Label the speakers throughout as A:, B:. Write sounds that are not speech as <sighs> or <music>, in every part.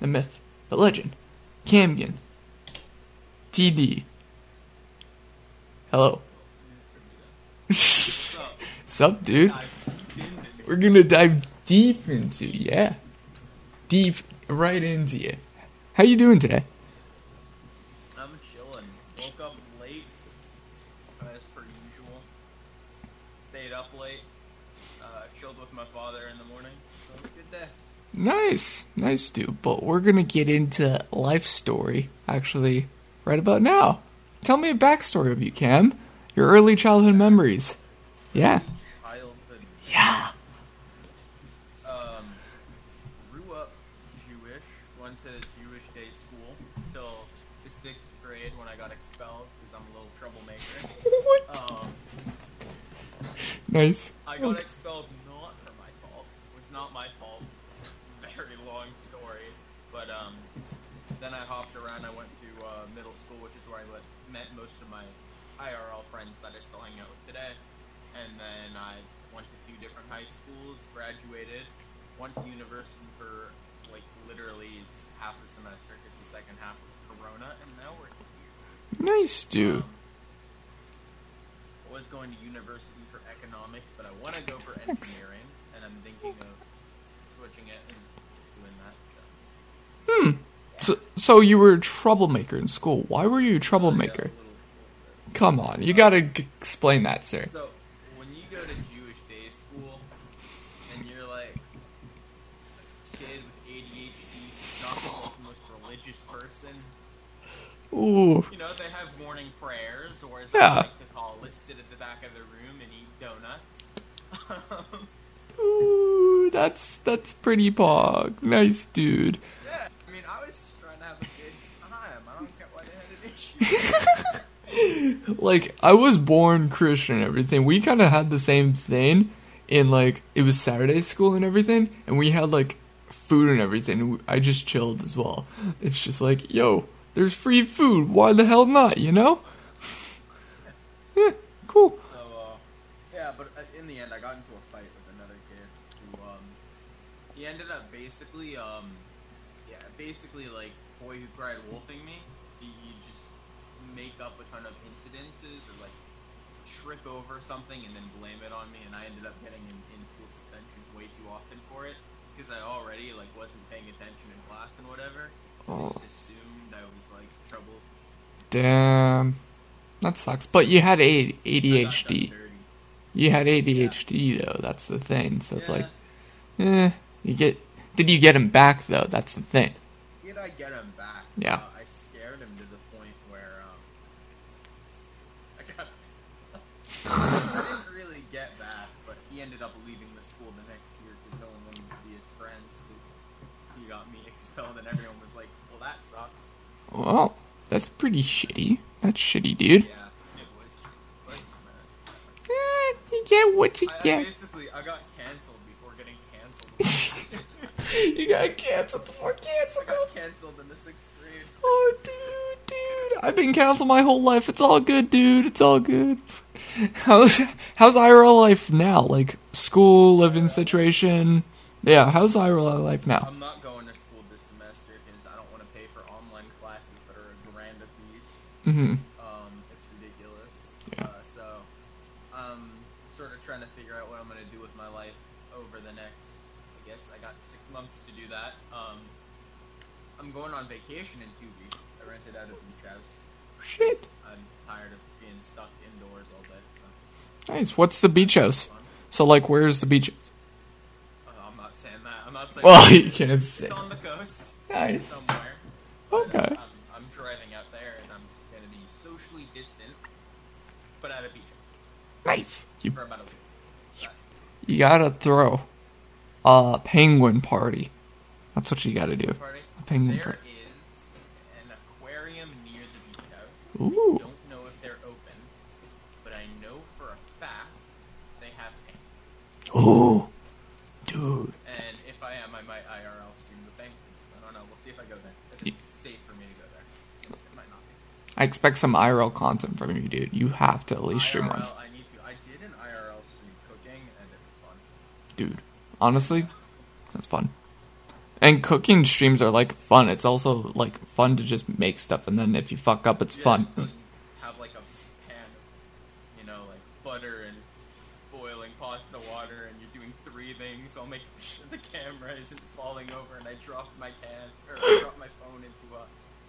A: the myth, the legend, Camgen, TD. Hello. <laughs> Sup, dude? We're gonna dive deep into yeah, deep right into you. How you doing today?
B: I'm chilling. Woke up late, as per usual. Stayed up late. Uh, chilled with my father in the morning. So it was a good day.
A: Nice, nice, dude. But we're gonna get into life story actually right about now. Tell me a backstory of you, Cam. Your early childhood memories. Yeah.
B: Childhood.
A: Yeah.
B: Um, grew up Jewish. Went to Jewish day school till the sixth grade when I got expelled because I'm a little troublemaker. <laughs>
A: what?
B: Um,
A: Nice.
B: I got expelled not for my fault. It was not my fault. Very long story. But um, then I hopped around. I went to uh, middle school, which is where I met- met most of my IRL friends that I still hang out with today. And then I went to two different high schools, graduated, went to university for like literally half the semester because the second half was Corona, and now we're here.
A: Nice, dude.
B: Um, I was going to university for economics, but I want to go for engineering, and I'm thinking of switching it and doing that. So.
A: Hmm. So, so you were a troublemaker in school. Why were you a troublemaker?
B: a little- little
A: Come on, you gotta g- explain that, sir.
B: So when you go to Jewish day school, and you're like a kid with ADHD, not the most- religious person,
A: Ooh.
B: you know they have morning prayers, or as
A: Yeah.
B: I like to call it, sit at the back of the room and eat donuts. <laughs>
A: Ooh, that's that's pretty pog. Nice, dude.
B: Yeah, I mean, I was just trying to have a good time. I don't get why they had an <laughs> issue.
A: Like I was born Christian and everything. We kind of had the same thing in like it was Saturday school and everything, and we had like food and everything. I just chilled as well. It's just like, yo, there's free food. Why the hell not? You know? <laughs> yeah, cool.
B: so, uh, yeah, but uh, in the end, I got into a fight with another kid who, um, he ended up basically, um, yeah, basically like boy who cried wolfing me. He, he just make up a ton of incidences or like trip over something and then blame it on me, and I ended up getting in, in school suspension way too often for it because I already like wasn't paying attention in class and whatever. I
A: Oh,
B: just assumed I was like trouble.
A: damn. That sucks. But you had A-
B: I got done
A: ADHD. You had ADHD though. That's the thing. So it's
B: Yeah.
A: like, eh. You get. Did you get him back though? That's the thing.
B: Did I get him back?
A: Yeah.
B: Uh, I scared him to the point where um, I got. I didn't really get back, but he ended up leaving the school the next year because no one wanted to be his friends because he got me expelled, and everyone was like, "Well, that sucks."
A: Well, that's pretty shitty. That's shitty, dude.
B: Yeah, it was. But, uh,
A: Eh, you get what you
B: I, I
A: get.
B: basically I got canceled before getting canceled. <laughs>
A: you got canceled before cancel.
B: I got canceled in the sixth grade.
A: Oh, dude, dude. I've been canceled my whole life. It's all good, dude. It's all good. How's how's IRL life now? Like school, living situation. Yeah, how's IRL life now?
B: I'm not going to school this semester because I don't want to pay for online classes that are a grand a piece.
A: hmm
B: Um, it's ridiculous.
A: Yeah.
B: Uh, so, um, sort of trying to figure out what I'm gonna do with my life over the next. I guess I got six months to do that. Um, I'm going on vacation in two weeks. I rented out a beach house.
A: Shit.
B: I'm tired of being stuck indoors all day. So,
A: Nice. What's the beach house? So, like, where's the beach house?
B: Uh, I'm not saying that. I'm not saying.
A: Well, <laughs> you can't say.
B: It's on the coast
A: Nice.
B: somewhere.
A: Okay.
B: I'm driving out there and I'm going to be socially distant, but at a beach
A: Nice. You
B: for about a week.
A: you gotta throw a penguin party. That's what you gotta do.
B: Party.
A: A penguin
B: There
A: party.
B: is an aquarium near the beach house.
A: Ooh.
B: Don't know if they're open, but I know for a fact they have penguins.
A: Ooh. Dude.
B: And if I am, I might IRL stream the penguins. I don't know. We'll see if I go there. If it's safe for me to go there. It might not be.
A: I expect some IRL content from you, dude. You have to at least stream once.
B: I need to. I did an IRL stream cooking, and it was fun.
A: Dude. Honestly, that's fun. And cooking streams are like fun. It's also like fun to just make stuff, and then if you fuck up, it's
B: Yeah,
A: fun.
B: so have like a pan of, you know, like butter and boiling pasta water, and you're doing three things I'll make <laughs> sure the camera isn't falling over, and I dropped my can or I dropped my phone into a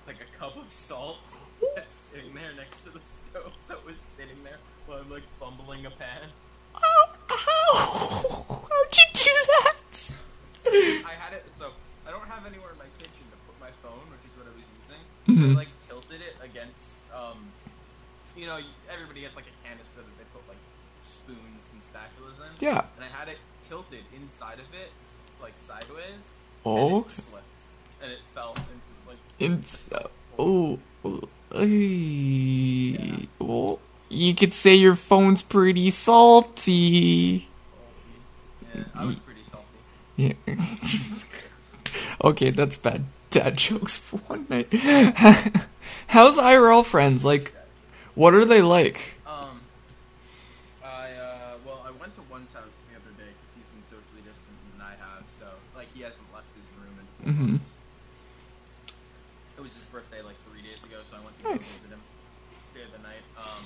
B: like a cup of salt <laughs> that's sitting there next to the stove <laughs> that was sitting there while I'm like fumbling a pan.
A: Oh, ow, ow. How'd you do that?
B: I had it so I don't have anywhere in my kitchen to put my phone, which is what I was using.
A: Mhm.
B: So I like tilted it against, um, you know, everybody gets like a canister that they put like spoons and spatulas in.
A: Yeah.
B: And I had it tilted inside of it, like sideways.
A: Oh.
B: And it slipped, and it fell into like.
A: In,
B: the salt.
A: oh. oh. Oh, you could say your phone's pretty salty.
B: Yeah, I was pretty salty.
A: Yeah. <laughs> okay, that's bad. Dad jokes for one night. <laughs> How's IRL friends? Like, what are they like?
B: Um, I uh, well, I went to one's house the other day because he's been socially distant than I have, so like he hasn't left his room four
A: Mhm.
B: It was his birthday like three days ago, so I went to
A: Nice.
B: visit him, stay the night. Um,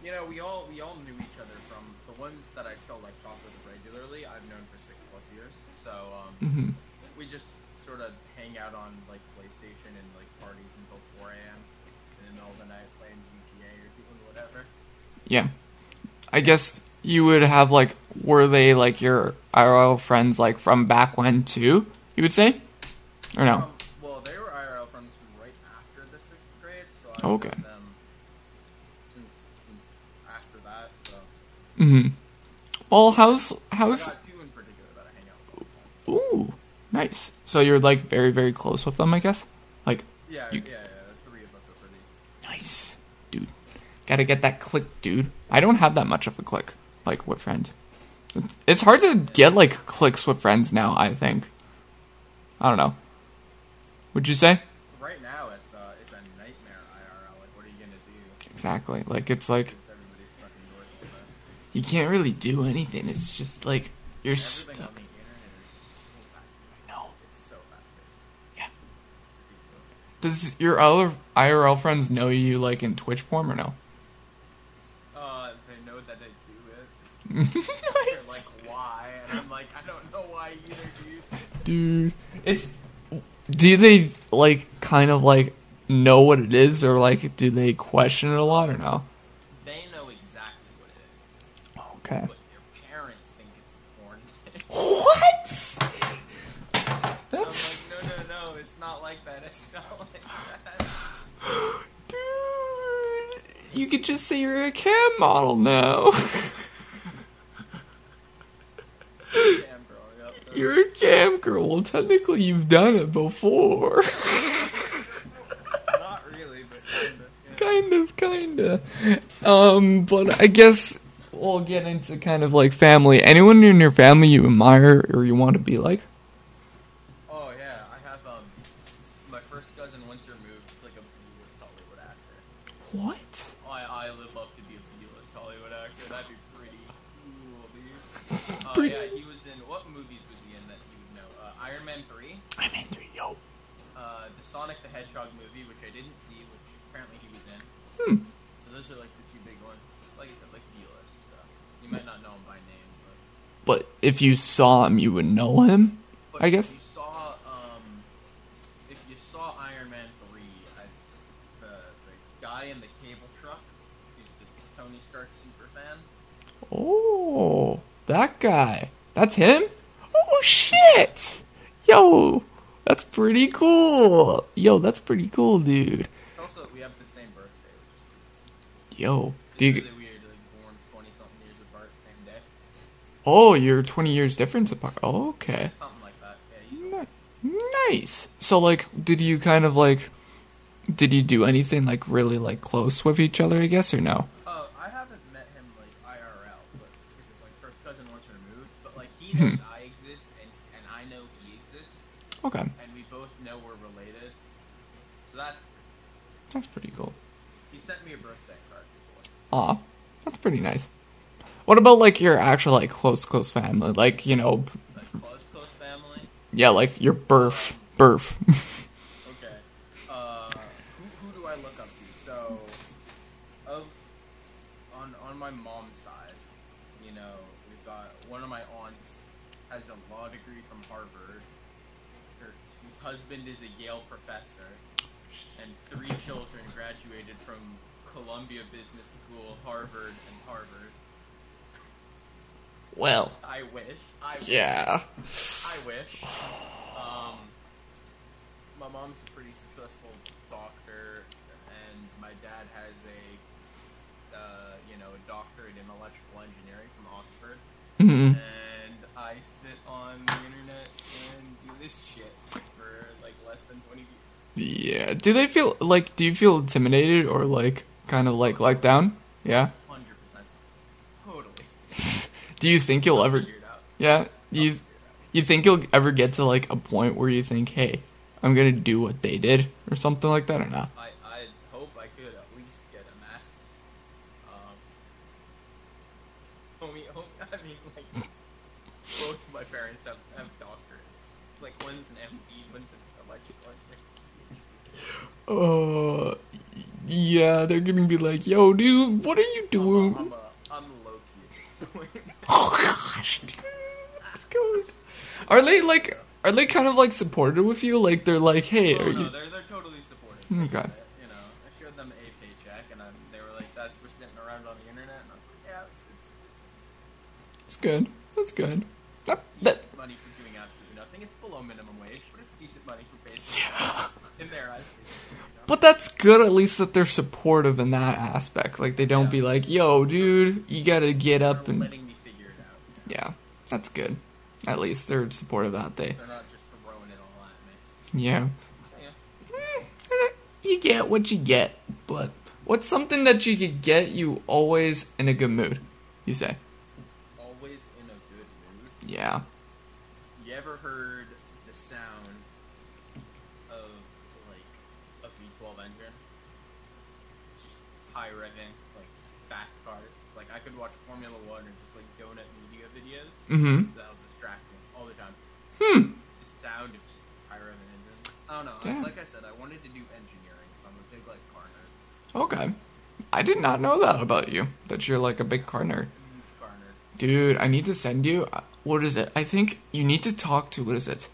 B: you know, we all we all knew each other from the ones that I still like talk with regularly. I've known for six plus years, so um,
A: hmm
B: we just sort of hang out on like PlayStation and like parties until 4 a.m. and in the middle of the night playing GTA or doing whatever.
A: Yeah. I guess you would have, like, were they, like, your IRL friends, like, from back when, too? You would say? Or no?
B: Um, well, they were IRL friends from right after the sixth grade, so I was
A: Okay.
B: them since since after that. So
A: hmm Well, how's, how's,
B: I got two in particular that I hang out with. all the time.
A: ooh, nice. So you're, like, very, very close with them, I guess? Like,
B: Yeah,
A: You-
B: yeah, yeah. The three of us are pretty.
A: nice. Gotta get that click, dude. I don't have that much of a click, like, with friends. It's- It's hard to get, like, clicks with friends now, I think. I don't know. Would you say?
B: Right now, it's uh, it's a nightmare IRL. Like, what are you gonna do?
A: Exactly. Like, it's like,
B: Because everybody's stuck indoors all day.
A: you can't really do anything. It's just like you're
B: Everything
A: stuck.
B: on the is so fast.
A: No.
B: It's so fast.
A: Yeah. Does your other IRL friends know you like in Twitch form or no?
B: Uh, they know that I do it. They're
A: nice.
B: Like, why? And I'm like, I don't know why either, dude.
A: Dude, it's. Do they like kind of like know what it is, or like do they question it a lot or no?
B: They know exactly what it is,
A: Okay.
B: but their parents think it's porn. <laughs>
A: What?
B: I'm
A: That's
B: like, no, no, no, it's not like that. It's not like that. <gasps>
A: dude. You could just say you're a cam model now. <laughs>
B: Damn, bro. Yep, those-
A: You're a cam girl. Well, technically, you've done it before. <laughs>
B: Not really, but kinda.
A: kind of, kind of. Um, but I guess we'll get into kind of like family. Anyone in your family you admire or you want to be like?
B: Oh yeah, I have um, my first cousin once removed. He's like a B-list Hollywood actor.
A: What?
B: I, I live up to be a B-list Hollywood actor. That'd be pretty cool, dude. Uh,
A: Pretty-
B: yeah, he was in what movies was he in that you would know? Uh, Iron Man three,
A: I'm into yo.
B: uh, the Sonic the Hedgehog movie, which I didn't see, which apparently he was in.
A: Hmm.
B: So those are like the two big ones. Like I said, like B-list. So you might not know him by name, but.
A: But if you saw him, you would know him.
B: But
A: I
B: if
A: guess.
B: you saw um, if you saw Iron Man three, I, the the guy in the cable truck, who's the Tony Stark super fan.
A: Oh, that guy. That's him? Oh shit! Yo, that's pretty cool. Yo, that's pretty cool, dude.
B: Also, we have the same birthday,
A: Yo,
B: is
A: do you?
B: really weird. Like born twenty something years apart, same day,
A: Oh, you're 20 years difference apart. Oh, okay.
B: something like that. Yeah, you
A: Ni- Nice. So, like, did you kind of like, did you do anything like really like close with each other? I guess or no?
B: Oh, I haven't met him like IRL, but it's like first cousin once removed. But like he
A: Hmm.
B: knows I exist, and and I know he exists,
A: Okay,
B: and we both know we're related. So that's
A: that's pretty cool.
B: he sent me a birthday card before.
A: Aw, that's pretty nice. What about like your actual like close close family? Like you know,
B: Like close, close family.
A: Yeah, like your birth. Birth. <laughs>
B: Okay. Uh, who, who do I look up to? So, of on on my mom's side, you know, we've got one of my aunts has a law degree from Harvard. Her husband is a Yale professor, and three children graduated from Columbia Business School, Harvard, and Harvard.
A: Well,
B: I wish. I wish.
A: yeah.
B: I wish. Um, my mom's a pretty successful doctor, and my dad has a, uh, you know, a doctorate in electrical engineering from Oxford.
A: Mhm.
B: And I sit on the internet and do this shit for like less than 20 views.
A: Yeah. Do they feel like? Do you feel intimidated or like kind of like let down? Yeah.
B: 100%. Totally. <laughs>
A: Do you think you'll ever? Yeah. You you think you'll ever get to like a point where you think, hey, I'm gonna do what they did or something like that or not?
B: I, I hope I could at least get a master's. Um, <laughs> homie, homie, I mean, like, both of my parents have, have doctorates. Like, one's an MD, one's an electrical engineer.
A: Uh, yeah. They're gonna be like, yo, dude, what are you doing?
B: I'm, a, I'm low key <laughs> at this point.
A: Oh gosh, dude. God. Are they like? Are they kind of like supportive with you? Like they're like, hey,
B: oh,
A: are
B: no,
A: you?
B: they're, they're totally supportive.
A: Okay.
B: They get it, You know, I showed them a paycheck, and I'm, they were like, that's for sitting around on the internet. And I'm like, yeah, it's, it's,
A: It's good. That's good. That,
B: it's
A: that,
B: decent money for doing absolutely nothing. It's below minimum wage, but it's decent money for basic. <laughs> in their eyes.
A: But that's good at least that they're supportive in that aspect. Like they don't
B: Yeah.
A: be like, yo, dude, you gotta get up
B: They're
A: and yeah, that's good. At least they're supportive that day.
B: They're not just throwing it all at me.
A: Yeah.
B: Yeah.
A: Eh, You get what you get, but what's something that you could get you always in a good mood? You say?
B: Always in a good mood.
A: Yeah.
B: You ever heard the sound of like a V12 engine? Just high revving, like fast cars. Like I could watch Formula One or just like donut media videos.
A: Mm-hmm.
B: That'll distract me all the time.
A: Hmm.
B: The sound of just high revving engine. I don't know. I-
A: Damn.
B: like I said, I wanted to do engineering, so I'm a big like car nerd.
A: Okay. I did not know that about you. That you're like a big car nerd.
B: Huge car nerd.
A: Dude, I need to send you. uh, What is it? I think you need to talk to. What is it?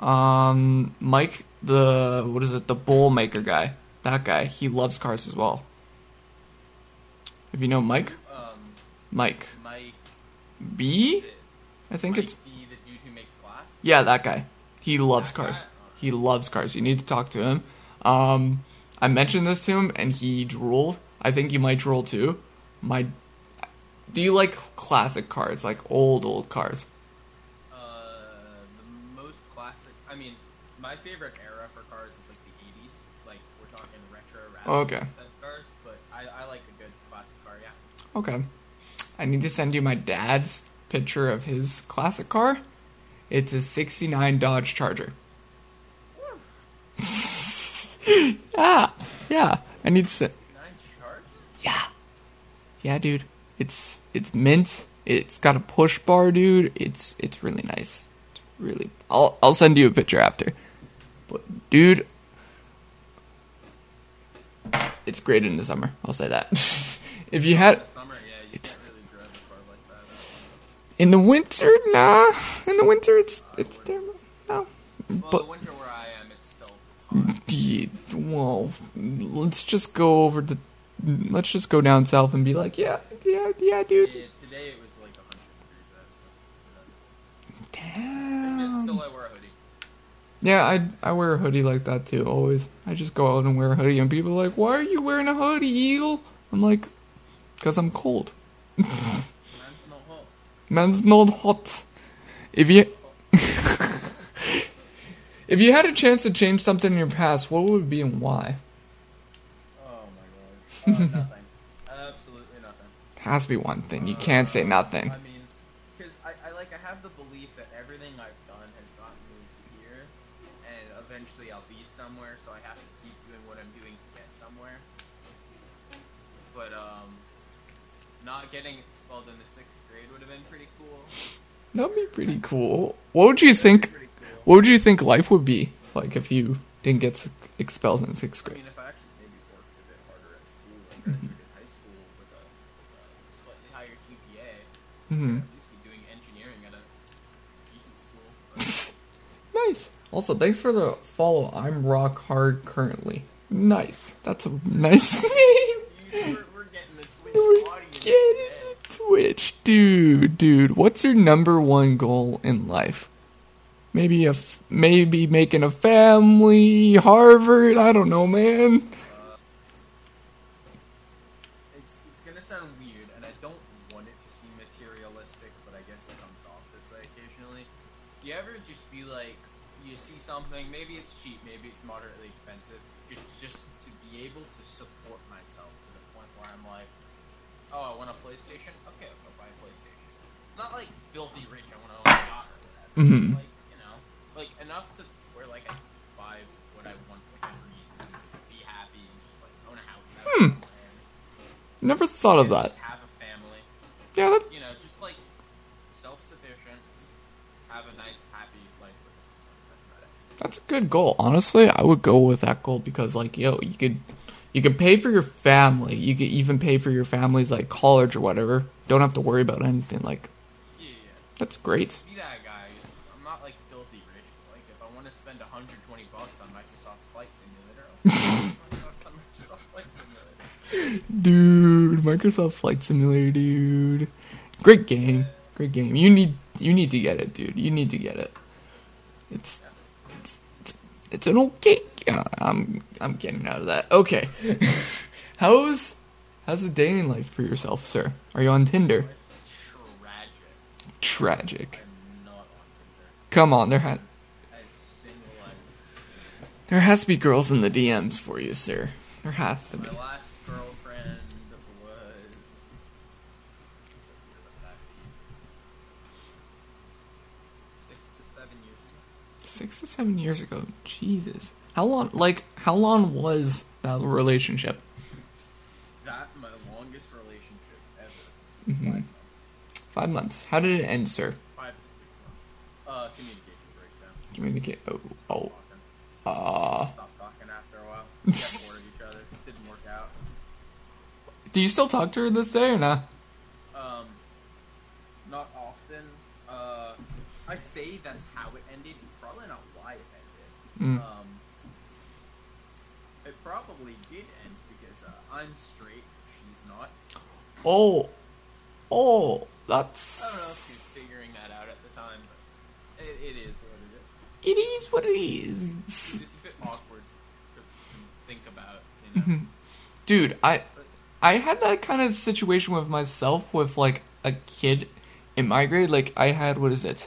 A: Um, Mike, the what is it? The bowl maker guy. That guy. He loves cars as well. If you know Mike,
B: Um,
A: Mike
B: Mike.
A: B. I think
B: Mike
A: it's
B: B, the dude who makes glass.
A: yeah, that guy. He loves
B: That guy?
A: cars. He loves cars. You need to talk to him. Um, I mentioned this to him, and he drooled. I think you might drool too. My, do you like classic cars, like old old cars?
B: Uh, the most classic. I mean, my favorite era for cars is like the '80s. Like we're talking retro rap
A: Okay.
B: cars, but I, I like a good classic car. Yeah.
A: Okay. I need to send you my dad's picture of his classic car. It's a 69 Dodge Charger. <laughs> yeah. Yeah. I need to send.
B: Nine charge.
A: Yeah. Yeah, dude. It's it's mint. It's got a push bar, dude. It's it's really nice. It's really I'll I'll send you a picture after. But dude, it's great in the summer. I'll say that. <laughs> if you had
B: Summer, yeah, you
A: It's-
B: can't really drive a car like that.
A: In the winter, nah. In the winter, it's it's terrible. No.
B: Well,
A: But
B: the winter where I am, it's still
A: yeah, well, let's just go over to. Let's just go down south and be like, yeah, yeah, yeah, dude.
B: Yeah, today it was like 100 degrees.
A: Damn.
B: Still I wear a hoodie.
A: Yeah, I I wear a hoodie like that too. Always, I just go out and wear a hoodie, and people are like, "Why are you wearing a hoodie, Eagle?" I'm like, "Cause I'm cold. <laughs>
B: Man's no hot.
A: Man's not hot." If you <laughs> if you had a chance to change something in your past, what would it be and why?
B: Oh my god. Uh, nothing. <laughs> Absolutely nothing.
A: Has to be one thing. You can't say nothing.
B: I mean, because I, I like I have the belief that everything I've done has gotten me here, and eventually I'll be somewhere. So I have to keep doing what I'm doing to get somewhere. But um, not getting expelled in the sixth grade would have been pretty cool.
A: That'd be pretty cool. What would you think? What would you think life would be like if you didn't get expelled in sixth
B: I
A: grade?
B: mean, if I actually maybe worked a bit harder at school and graduated high school with a, with a slightly higher GPA,
A: hmm
B: I'd at least be doing engineering at a decent school. <laughs>
A: Nice. Also, thanks for the follow. I'm rock hard currently. Nice. That's a nice <laughs> name.
B: Dude, we're, we're getting the Twitch
A: We're
B: audience.
A: getting Twitch, dude, dude. What's your number one goal in life? Maybe a f- maybe making a family, Harvard. I don't know, man.
B: It's, it's gonna sound weird, and I don't want it to seem materialistic, but I guess it comes off this way occasionally. Do you ever just be like, you see something, maybe it's cheap, maybe it's moderately expensive, just, just to be able to support myself to the point where I'm like, oh, I want a PlayStation? Okay, I'll go buy a PlayStation. Not like filthy rich, I want to own a yacht
A: Mhm.
B: Like, you know, like enough to where like I buy what I want, read, be happy, and just like own a house.
A: Hmm.
B: land.
A: Never thought of that.
B: Have a family.
A: Yeah, that,
B: You know, just like self-sufficient. Have a nice, happy life. With. That's about it.
A: that's a good goal. Honestly, I would go with that goal because, like, yo, you could you could pay for your family. You could even pay for your family's like college or whatever. Don't have to worry about anything. Like,
B: Yeah, yeah.
A: that's great.
B: Be that guy. Not like filthy rich. Like if I want to spend 120 bucks on Microsoft Flight Simulator, I'll spend 120 bucks on Microsoft Flight Simulator.
A: Dude, Microsoft Flight Simulator, dude. Great game. Great game. You need you need to get it, dude. You need to get it. It's it's it's, it's an okay. Yeah, uh, I'm I'm getting out of that. Okay. <laughs> how's how's the dating life for yourself, sir? Are you on Tinder?
B: Tragic.
A: Tragic.
B: I'm not on Tinder.
A: Come on, there ha-
B: As single as
A: there has to be girls in the DMs for you, sir. There has to be.
B: My last girlfriend was. Six to seven years ago.
A: Six to seven years ago. Jesus. How long? Like, how long was that relationship?
B: That my longest relationship ever.
A: Mm-hmm.
B: Five months.
A: Five months. How did it end, sir?
B: Five to six months. Uh, communication breakdown.
A: Communicate. Oh, oh. Uh,
B: Stopped talking after a while. We got bored of each other. Didn't work out.
A: do you still talk to her this day or not?
B: Um, not often. Uh, I say that's how it ended. It's probably not why it ended.
A: Mm.
B: Um, it probably did end because uh, I'm straight, she's not.
A: Oh, oh, that's.
B: I don't know if she was figuring that out at the time, but it, it is what it is.
A: What it is.
B: It's, it's a bit awkward to, think about, you know.
A: Mhm. Dude, I I had that kind of situation with myself with like a kid in my grade. Like I had what is it?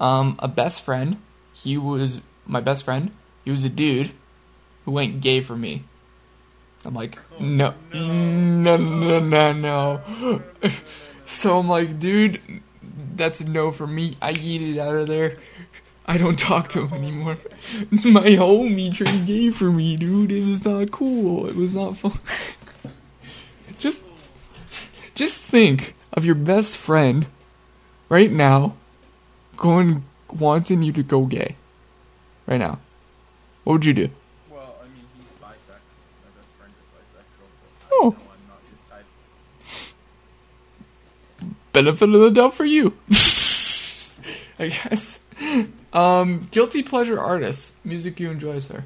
A: Um, a best friend. He was my best friend. He was a dude who went gay for me. I'm like,
B: Oh,
A: no,
B: no.
A: no, no, no, no. <laughs> So I'm like, dude, that's a no for me. I eat it out of there. I don't talk to him anymore. <laughs> My homie turned gay for me, dude. It was not cool. It was not fun. <laughs> just, just think of your best friend right now going wanting you to go gay. Right now, what would you do?
B: Well, I mean, he's bisexual. My best friend is bisexual.
A: Oh.
B: I'm not his type.
A: benefit of the doubt for you. <laughs> I guess. Um, guilty pleasure artists, music you enjoy, sir.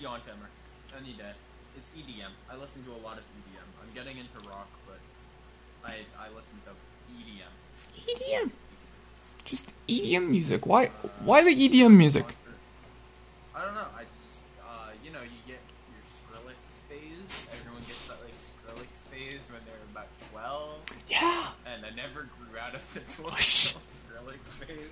B: John Timmer. Any day. It's EDM. I listen to a lot of EDM. I'm getting into rock, but I I listen to E EDM.
A: EDM. Just EDM music. Why? Why the EDM music?
B: I don't know. I just uh, you know, you get your Skrillex phase. Everyone gets that like Skrillex phase when they're about twelve,
A: Yeah.
B: and I never grew out of the twelve Skrillex phase.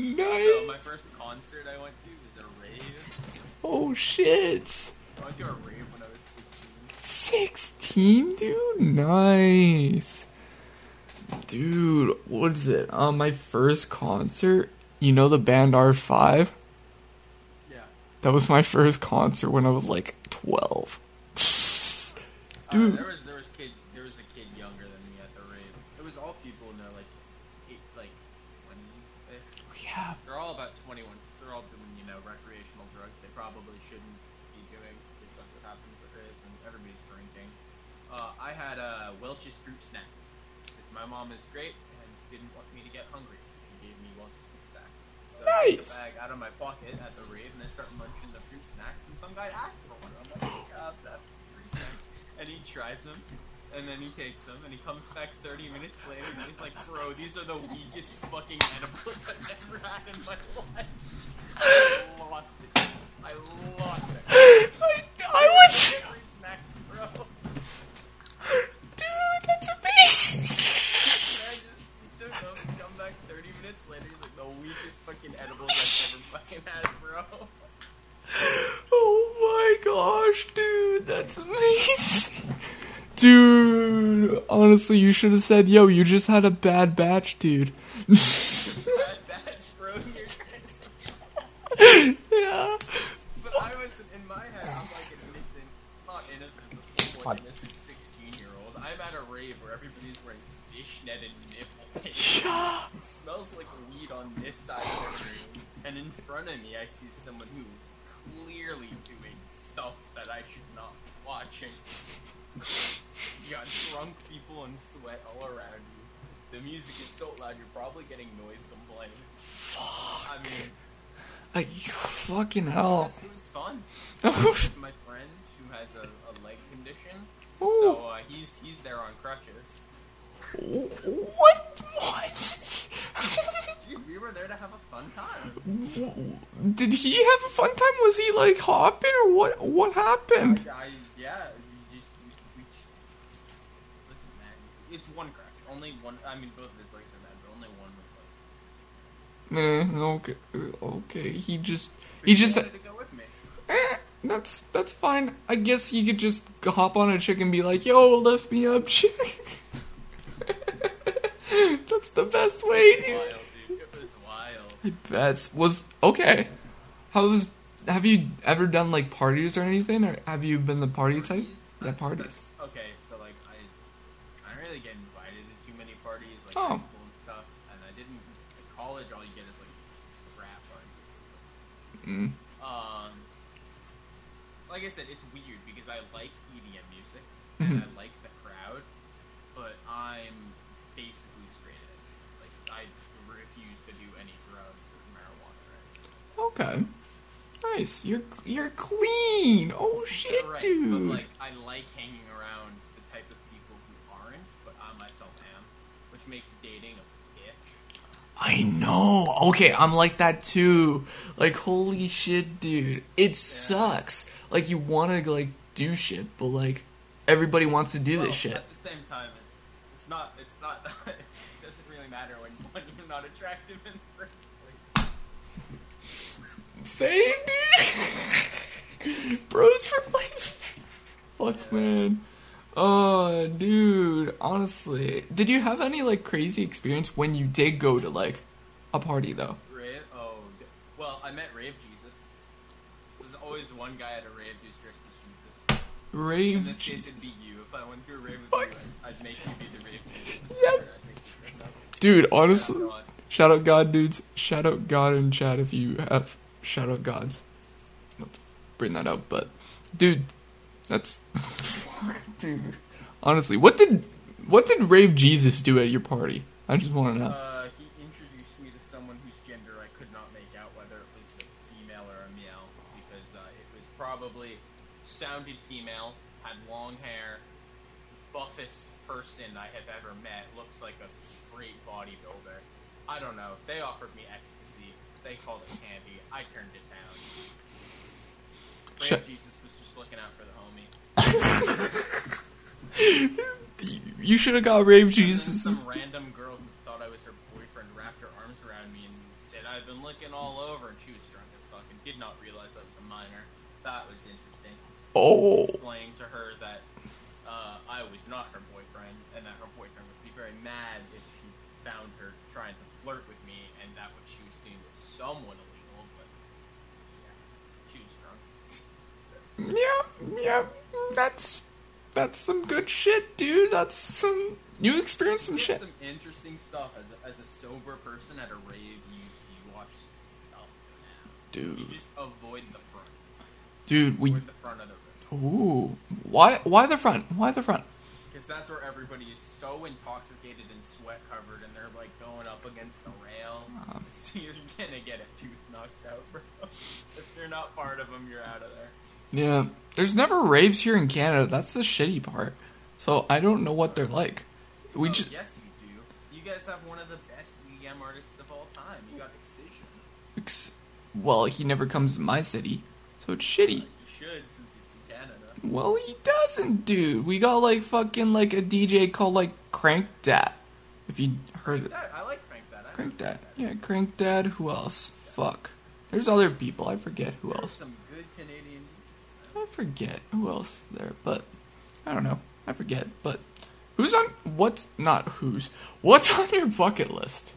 B: So my first concert I went to was a rave.
A: Oh shit.
B: I went to a rave when I was sixteen.
A: 16, dude. Nice. Dude, what is it? Um, my first concert. You know the band R5?
B: Yeah.
A: That was my first concert when I was like 12. <laughs>
B: Uh,
A: Dude.
B: there was there was kid there was a kid younger than me at the rave. It was all people in their like eight, like probably shouldn't be doing because that's what happens at raves and everybody's drinking. Uh, I had uh, Welch's fruit snacks because my mom is great and didn't want me to get hungry, so she gave me Welch's fruit snacks. So I took
A: Nice.
B: the bag out of my pocket at the rave and I start munching the fruit snacks and some guy asks for one. I'm like, oh, God, that fruit snacks. And he tries them. And then he takes them, and he comes back 30 minutes later, and he's like, "Bro, these are the weakest fucking edibles I've ever had in my life." I lost it. I lost it. <gasps>
A: I, I was.
B: Minutes later, he's like, the weakest fucking edibles I've ever <laughs> fucking had, bro. <laughs>
A: Oh my gosh, dude, that's amazing. <laughs> Dude, honestly, you should have said, yo, you just had a bad batch, dude.
B: Bad batch, bro. You're crazy.
A: yeah.
B: But I was, in my head, I'm like an innocent, not innocent, but somewhat innocent 16 year old. I'm at a rave where everybody's wearing fishnetted nipple pads.
A: Yeah.
B: It smells like weed on this side of the room, and in front of me, I see someone who's clearly doing stuff that I should not be watching. You got drunk people and sweat all around you. The music is so loud, you're probably getting noise complaints. Fuck. I mean,
A: Like, fucking hell.
B: it was fun. <laughs> My friend who has a, a leg condition, so uh, he's he's there on crutches.
A: What? What? <laughs> <laughs>
B: Were there to have a fun time.
A: Did he have a fun time? Was he like hopping or what? What happened?
B: I, I, yeah, you just, we, we, listen, man, it's one crutch. Only one. I mean, both of his legs are bad, but only one was like.
A: Eh, okay, okay. He just,
B: but
A: he just.
B: wanted to go with me.
A: Eh, that's that's fine. I guess you could just hop on a chick and be like, "Yo, lift me up, chick." <laughs> that's the best way, dude.
B: Wild, dude. It was
A: bet was okay. How was? Have you ever done like parties or anything, or have you been the party type? Yeah, parties.
B: that's- okay, so like I, I don't really get invited to too many parties, like
A: Oh.
B: high school and stuff, and I didn't. At college, all you get is like frat parties.
A: Mm.
B: Um, like I said, it's weird because I like EDM music and
A: Mhm.
B: I like the crowd, but I'm basically straight edge. Like I refuse to do any drugs or marijuana. Right?
A: Okay. Nice. You're you're clean. Oh shit,
B: right,
A: dude.
B: But like I like hanging around the type of people who aren't, but I myself am, which makes dating a bitch.
A: I know. Okay, I'm like that too. Like holy shit, dude. It sucks. Like you want to like do shit, but like everybody wants to do
B: Well,
A: this shit.
B: At the same time, it's, not. It's not. <laughs> it doesn't really matter when, when you're not attractive in the first place.
A: Same, dude. <laughs> Bros for life. Fuck, man. Oh, dude. Honestly, did you have any like crazy experience when you did go to like a party though?
B: Rave? Oh, d- well, I met Rave Jesus. There's always one guy at a rave who's dressed as Jesus. In
A: Rave
B: this case, it'd be you. If I went to a rave with
A: Fuck.
B: you, I'd, I'd make you be the rave Jesus. <laughs>
A: Yep.
B: I'd make you dress up.
A: Dude, honestly, shout out God, dudes. Shout out God in chat if you have out gods. Let's bring that up, but dude, that's fuck, <laughs> dude. Honestly, what did what did Rave Jesus do at your party? I just want to know.
B: Uh, he introduced me to someone whose gender I could not make out whether it was a female or a male because uh, it was probably sounded female, had long hair, buffest person I have ever met. Looks like a straight bodybuilder. I don't know. They offered me ecstasy. They called it candy. I turned it down.
A: Shut-
B: Jesus was just looking out for the homie. <laughs>
A: you should have got Rave Jesus.
B: some random girl who thought I was her boyfriend wrapped her arms around me and said, I've been looking all over, and she was drunk as fuck and did not realize I was a minor. That was interesting.
A: Oh,
B: Explaining to her that uh, I was not her boyfriend, and that her boyfriend would be very mad if she found her trying to flirt with me, and that what she was doing was somewhat illegal, but yeah, she was drunk.
A: Yeah. That's that's some good shit, dude. That's some you experienced some shit.
B: some interesting stuff. As a, as a sober person at a rave, you, you watch stuff now. You just avoid the front.
A: Dude, we.
B: With the front of the room.
A: Ooh. Why? Why the front? Why the front?
B: Because that's where everybody is so intoxicated and sweat covered, and they're like going up against the rail.
A: Um. <laughs>
B: so you're gonna get a tooth knocked out, bro. <laughs> if you're not part of them, you're out of there.
A: Yeah. There's never raves here in Canada. That's the shitty part. So I don't know what they're like. We
B: Oh,
A: just.
B: yes, you do. You guys have one of the best EDM artists of all time. You got Excision.
A: ex- Well, he never comes to my city, so it's shitty.
B: You should, since he's from Canada.
A: Well, he doesn't, dude. We got like fucking like a DJ called like Crank Dad. If you heard it.
B: I like Crank that. I Crankdat.
A: Yeah, Crankdat. Who else? Fuck. There's other people. I forget who
B: There's
A: else.
B: some good Canadian DJs. man.
A: I forget who else there, but I don't know. I forget. But who's on what's not who's what's on your bucket list?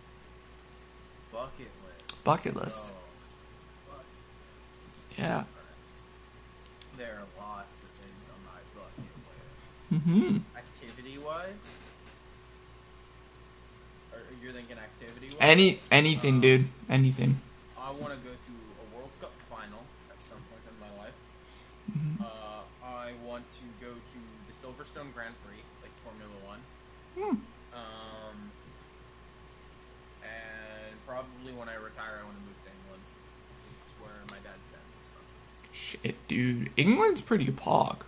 B: Bucket list.
A: Bucket list.
B: Oh, bucket.
A: Yeah.
B: There are lots of things on my bucket list.
A: Mm-hmm.
B: Activity wise? Or you're thinking activity wise?
A: Any anything, dude. Anything.
B: I want to go to a World Cup final at some point in my life.
A: Mhm.
B: Uh, I want to go to the Silverstone Grand Prix, like Formula One.
A: Hmm.
B: Um, and probably when I retire, I want to move to England. This is where my dad's from.
A: Shit, dude. England's pretty pog.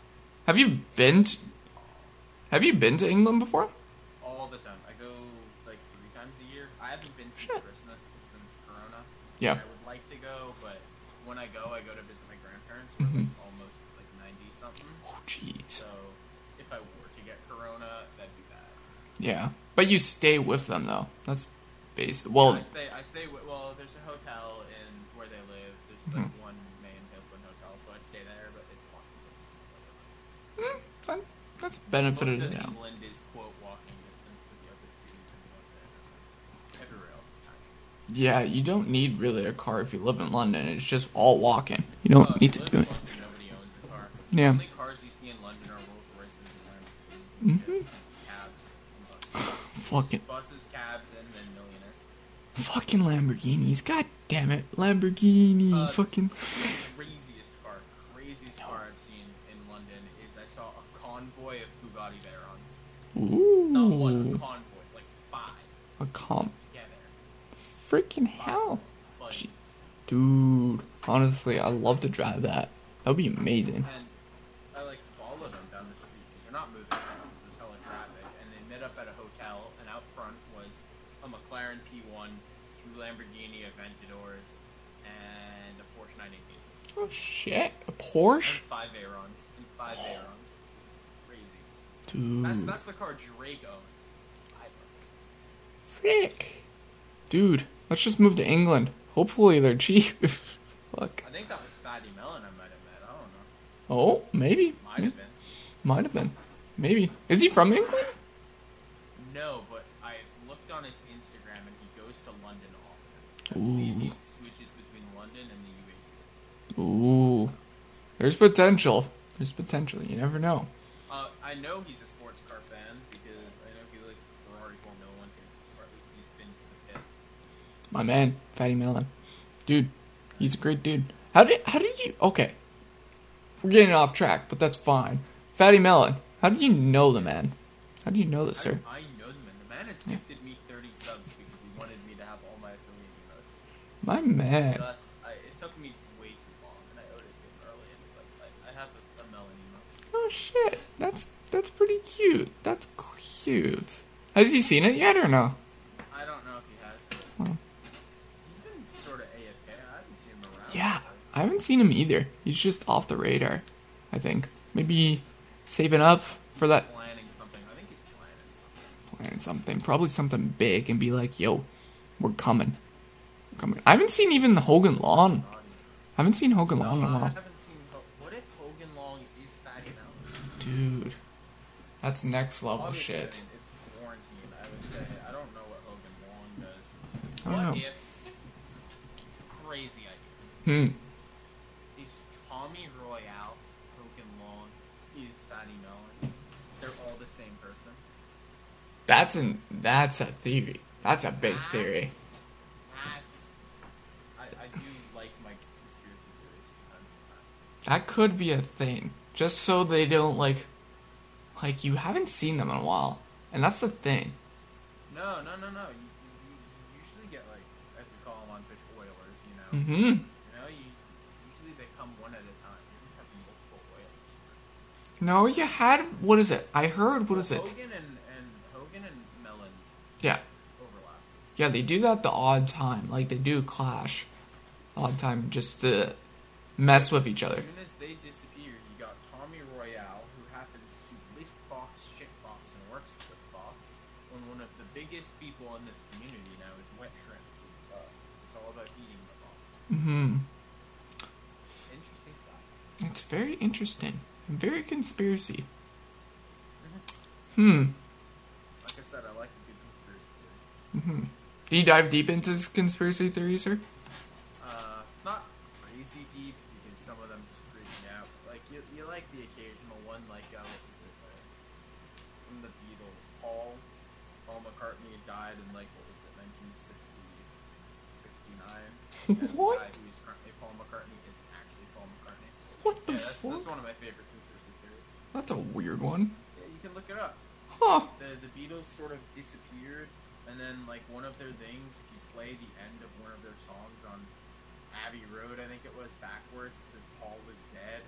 A: Have you been? To, have you been to England before?
B: All the time. I go like three times a year. I haven't been since
A: Shit.
B: Christmas, since Corona.
A: Yeah.
B: I would like to go, but when I go, I go to visit my grandparents who are
A: Mhm.
B: like almost like 90 something.
A: Oh, jeez.
B: So if I were to get Corona, that'd be bad.
A: Yeah, but you stay with them though. That's basic. Well,
B: I stay. I stay. With, well, there's a hotel in where they live. There's like
A: Mhm.
B: one main Hilton hotel, so I'd stay there. But it's walking distance from where they live.
A: mm, that- that's
B: Most
A: benefited
B: of
A: now.
B: England is quote walking distance to the other two. to the north and Everywhere else.
A: Yeah, you don't need really a car if you live in London. It's just all walking. You don't
B: Uh,
A: need to do it.
B: London, Nobody owns a car.
A: Yeah.
B: The only cars you see in London are Rolls Royces and
A: Fucking,
B: buses, cabs, and then millionaires.
A: fucking Lamborghinis. God damn it, Lamborghini.
B: Uh,
A: fucking.
B: craziest car, craziest car I've seen in London is I saw a convoy of Bugatti Veyrons. Not one, a convoy, like five
A: a comp.
B: together.
A: Freaking hell, dude. Honestly, I'd love to drive that. That would be amazing.
B: And I like followed them down the street because they're not moving around. There's hella traffic, and they met up at a hotel, and out front was a McLaren P1, two Lamborghini Aventadors, and a Porsche 918,
A: Oh Oh, shit, a Porsche,
B: and five Veyrons, and five Veyrons. Crazy.
A: dude.
B: That's that's the car Drake owns. I love it.
A: Frick. Dude, let's just move to England. Hopefully they're cheap. <laughs> Fuck.
B: I think that was Fatty Melon I might have met. I don't know.
A: Oh, maybe.
B: Might have been.
A: Might have been. Maybe. Is he from England?
B: No, but I've looked on his Instagram and he goes to London often.
A: Ooh.
B: switches between London and the UAE.
A: Ooh. There's potential. There's potential. You never know.
B: Uh, I know he's a sports car fan because I know he likes Ferrari Formula One or at least he's been to the pit.
A: My man, Fatty Melon. Dude, he's a great dude. How did how did you Okay. We're getting off track, but that's fine. Fatty Melon, how do you know the man? How do you know this, sir?
B: I, I know the man. The man has gifted me 30 subs because he wanted me to have all my affiliate emotes.
A: My man.
B: Thus, I, it took me way too long, and I owed it to him early. And like, I, I have a, a melon emote.
A: Oh shit. That's that's pretty cute. That's cute. Has he seen it yet or no?
B: I don't know if he has.
A: Oh.
B: He's been sort of AFK. I haven't seen him around.
A: Yeah, I haven't seen him either. He's just off the radar. I think maybe saving up for that
B: Planning something. I think he's planning something.
A: plan something, probably something big, and be like, "Yo, we're coming, we're coming." I haven't seen even the Hogan Lawn. I haven't seen Hogan
B: No,
A: Lawn in a while, dude. That's next level
B: Obviously,
A: shit.
B: it's. I would say I don't know what Hogan Long does.
A: I don't
B: what
A: know.
B: if? Crazy idea.
A: Hmm.
B: Is Tommy Royale Hogan Long is Fatty Melon? They're all the same person.
A: That's an that's a theory. That's a big theory.
B: That's. I, I do like my conspiracy theories from time to time.
A: That could be a thing. Just so they don't like like you haven't seen them in a while. And that's the thing.
B: No, no, no, no. You, you, you usually get like, as we call them on Twitch, oilers. You know.
A: Mhm.
B: You know, you usually they come one at a time. You don't have multiple oilers.
A: No, you had what is it? I heard what is it?
B: Hogan and and Hogan and Mellon
A: Yeah.
B: overlap.
A: Yeah, they do that the odd time. Like they do clash odd time just to mess with each
B: As
A: other.
B: soon as they the box. Interesting stuff.
A: It's very interesting. Very conspiracy. Hmm.
B: Like I said, I like a good conspiracy theory.
A: hmm Do you dive deep into conspiracy theories, sir?
B: Uh, not crazy deep because some of them just freak me out. Like you, you like the occasional one, like uh, what was it? Uh, from the Beatles, Paul, Paul McCartney died in like what was it, 1960, 69. And
A: What?
B: The guy who is currently Paul McCartney is actually Paul <laughs> McCartney.
A: What the
B: Yeah, that's,
A: fuck?
B: that's one of my favorite conspiracy theories.
A: That's a weird one.
B: Yeah, you can look it up.
A: Huh.
B: The the Beatles sort of disappeared, and then like one of their things, if you play the end of one of their songs on Abbey Road, I think it was backwards, it says Paul was dead.